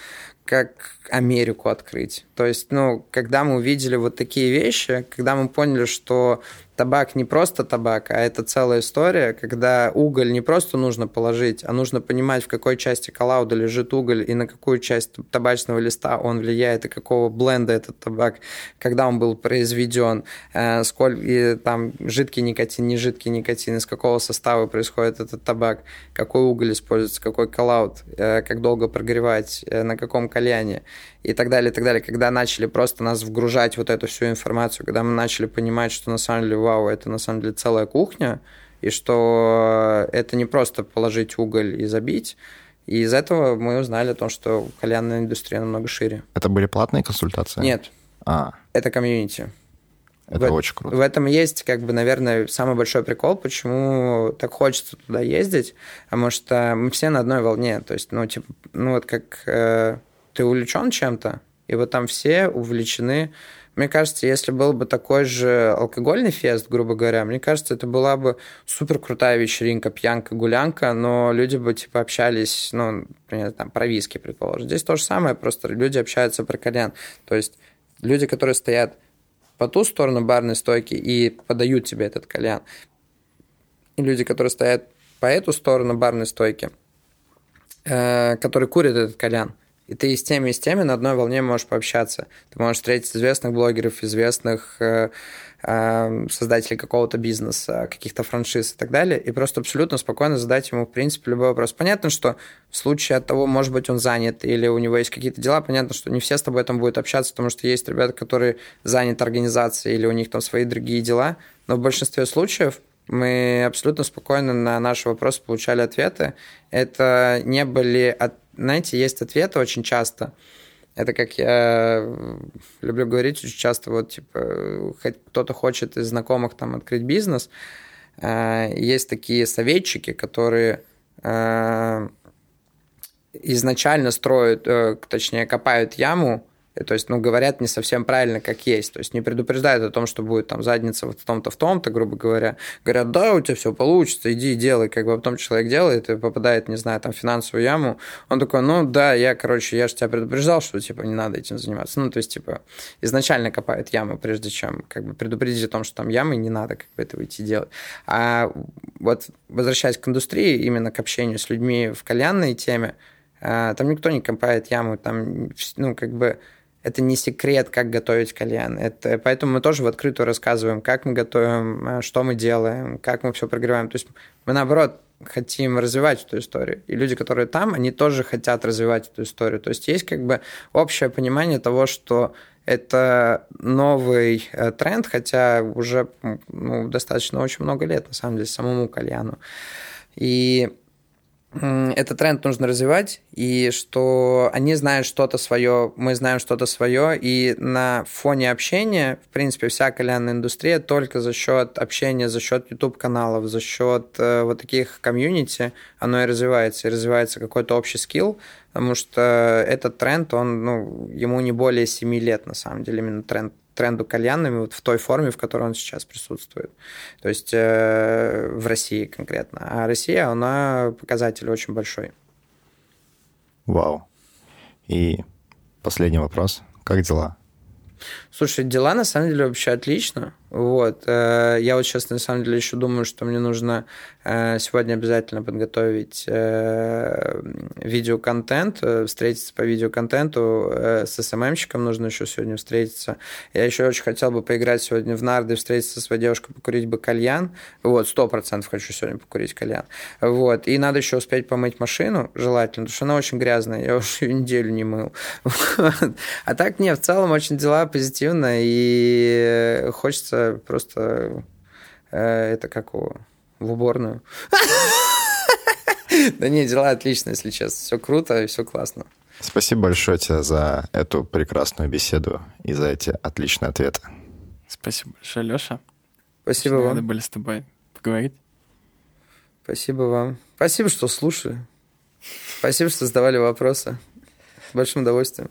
как Америку открыть. То есть, ну, когда мы увидели вот такие вещи, когда мы поняли, что табак не просто табак, а это целая история, когда уголь не просто нужно положить, а нужно понимать, в какой части коллауда лежит уголь и на какую часть табачного листа он влияет, и какого бленда этот табак, когда он был произведен, э, сколько и, там жидкий никотин, не жидкий никотин, из какого состава происходит этот табак, какой уголь используется, какой коллауд, э, как долго прогревать, э, на каком кальяне и так далее, и так далее. Когда начали просто нас вгружать вот эту всю информацию, когда мы начали понимать, что на самом деле вау, это на самом деле целая кухня, и что это не просто положить уголь и забить. И из этого мы узнали о том, что кальянная индустрия намного шире. Это были платные консультации? Нет. А. Это комьюнити. Это в, очень круто. В этом есть, как бы, наверное, самый большой прикол, почему так хочется туда ездить, потому что мы все на одной волне. То есть, ну, типа, ну вот как э, ты увлечен чем-то, и вот там все увлечены мне кажется, если был бы такой же алкогольный фест, грубо говоря, мне кажется, это была бы супер крутая вечеринка, пьянка, гулянка, но люди бы типа общались, ну, например, там, про виски, предположим. Здесь то же самое, просто люди общаются про кальян. То есть люди, которые стоят по ту сторону барной стойки и подают тебе этот кальян, и люди, которые стоят по эту сторону барной стойки, э, которые курят этот кальян – и ты и с теми, и с теми на одной волне можешь пообщаться. Ты можешь встретить известных блогеров, известных э, э, создателей какого-то бизнеса, каких-то франшиз и так далее, и просто абсолютно спокойно задать ему, в принципе, любой вопрос. Понятно, что в случае от того, может быть, он занят или у него есть какие-то дела, понятно, что не все с тобой там будут общаться, потому что есть ребята, которые заняты организацией или у них там свои другие дела, но в большинстве случаев мы абсолютно спокойно на наши вопросы получали ответы. Это не были от знаете, есть ответы очень часто. Это как я люблю говорить очень часто, вот, типа, кто-то хочет из знакомых там открыть бизнес, э, есть такие советчики, которые э, изначально строят, э, точнее, копают яму, то есть, ну, говорят не совсем правильно, как есть. То есть, не предупреждают о том, что будет там задница вот в том-то, в том-то, грубо говоря. Говорят, да, у тебя все получится, иди делай. Как бы потом человек делает и попадает, не знаю, там, в финансовую яму. Он такой, ну, да, я, короче, я же тебя предупреждал, что, типа, не надо этим заниматься. Ну, то есть, типа, изначально копают яму, прежде чем, как бы, предупредить о том, что там ямы, не надо, как бы, этого идти делать. А вот, возвращаясь к индустрии, именно к общению с людьми в кальянной теме, а, там никто не копает яму, там, ну, как бы, это не секрет, как готовить кальян. Это, поэтому мы тоже в открытую рассказываем, как мы готовим, э, что мы делаем, как мы все прогреваем. То есть мы, наоборот, хотим развивать эту историю. И люди, которые там, они тоже хотят развивать эту историю. То есть есть как бы общее понимание того, что это новый э, тренд, хотя уже ну, достаточно очень много лет, на самом деле, самому кальяну. И этот тренд нужно развивать, и что они знают что-то свое, мы знаем что-то свое, и на фоне общения, в принципе, вся кальянная индустрия только за счет общения, за счет YouTube-каналов, за счет э, вот таких комьюнити, оно и развивается, и развивается какой-то общий скилл, потому что этот тренд, он, ну, ему не более 7 лет, на самом деле, именно тренд тренду кальянными вот в той форме, в которой он сейчас присутствует. То есть э, в России конкретно. А Россия, она показатель очень большой. Вау. И последний вопрос. Как дела? Слушай, дела на самом деле вообще отлично. Вот. Э, я вот сейчас на самом деле еще думаю, что мне нужно э, сегодня обязательно подготовить э, видеоконтент, встретиться по видеоконтенту с СММщиком нужно еще сегодня встретиться. Я еще очень хотел бы поиграть сегодня в нарды, встретиться со своей девушкой, покурить бы кальян. Вот, сто процентов хочу сегодня покурить кальян. Вот. И надо еще успеть помыть машину, желательно, потому что она очень грязная. Я уже ее неделю не мыл. (laughs) А так, нет, в целом очень дела позитивно, и хочется просто э, это как у, в уборную. (laughs) Да не, дела отлично, если честно. Все круто и все классно. Спасибо большое тебе за эту прекрасную беседу и за эти отличные ответы. Спасибо большое, Леша. Спасибо вам. Рады были с тобой поговорить. Спасибо вам. Спасибо, что слушали. Спасибо, что задавали вопросы. С большим удовольствием.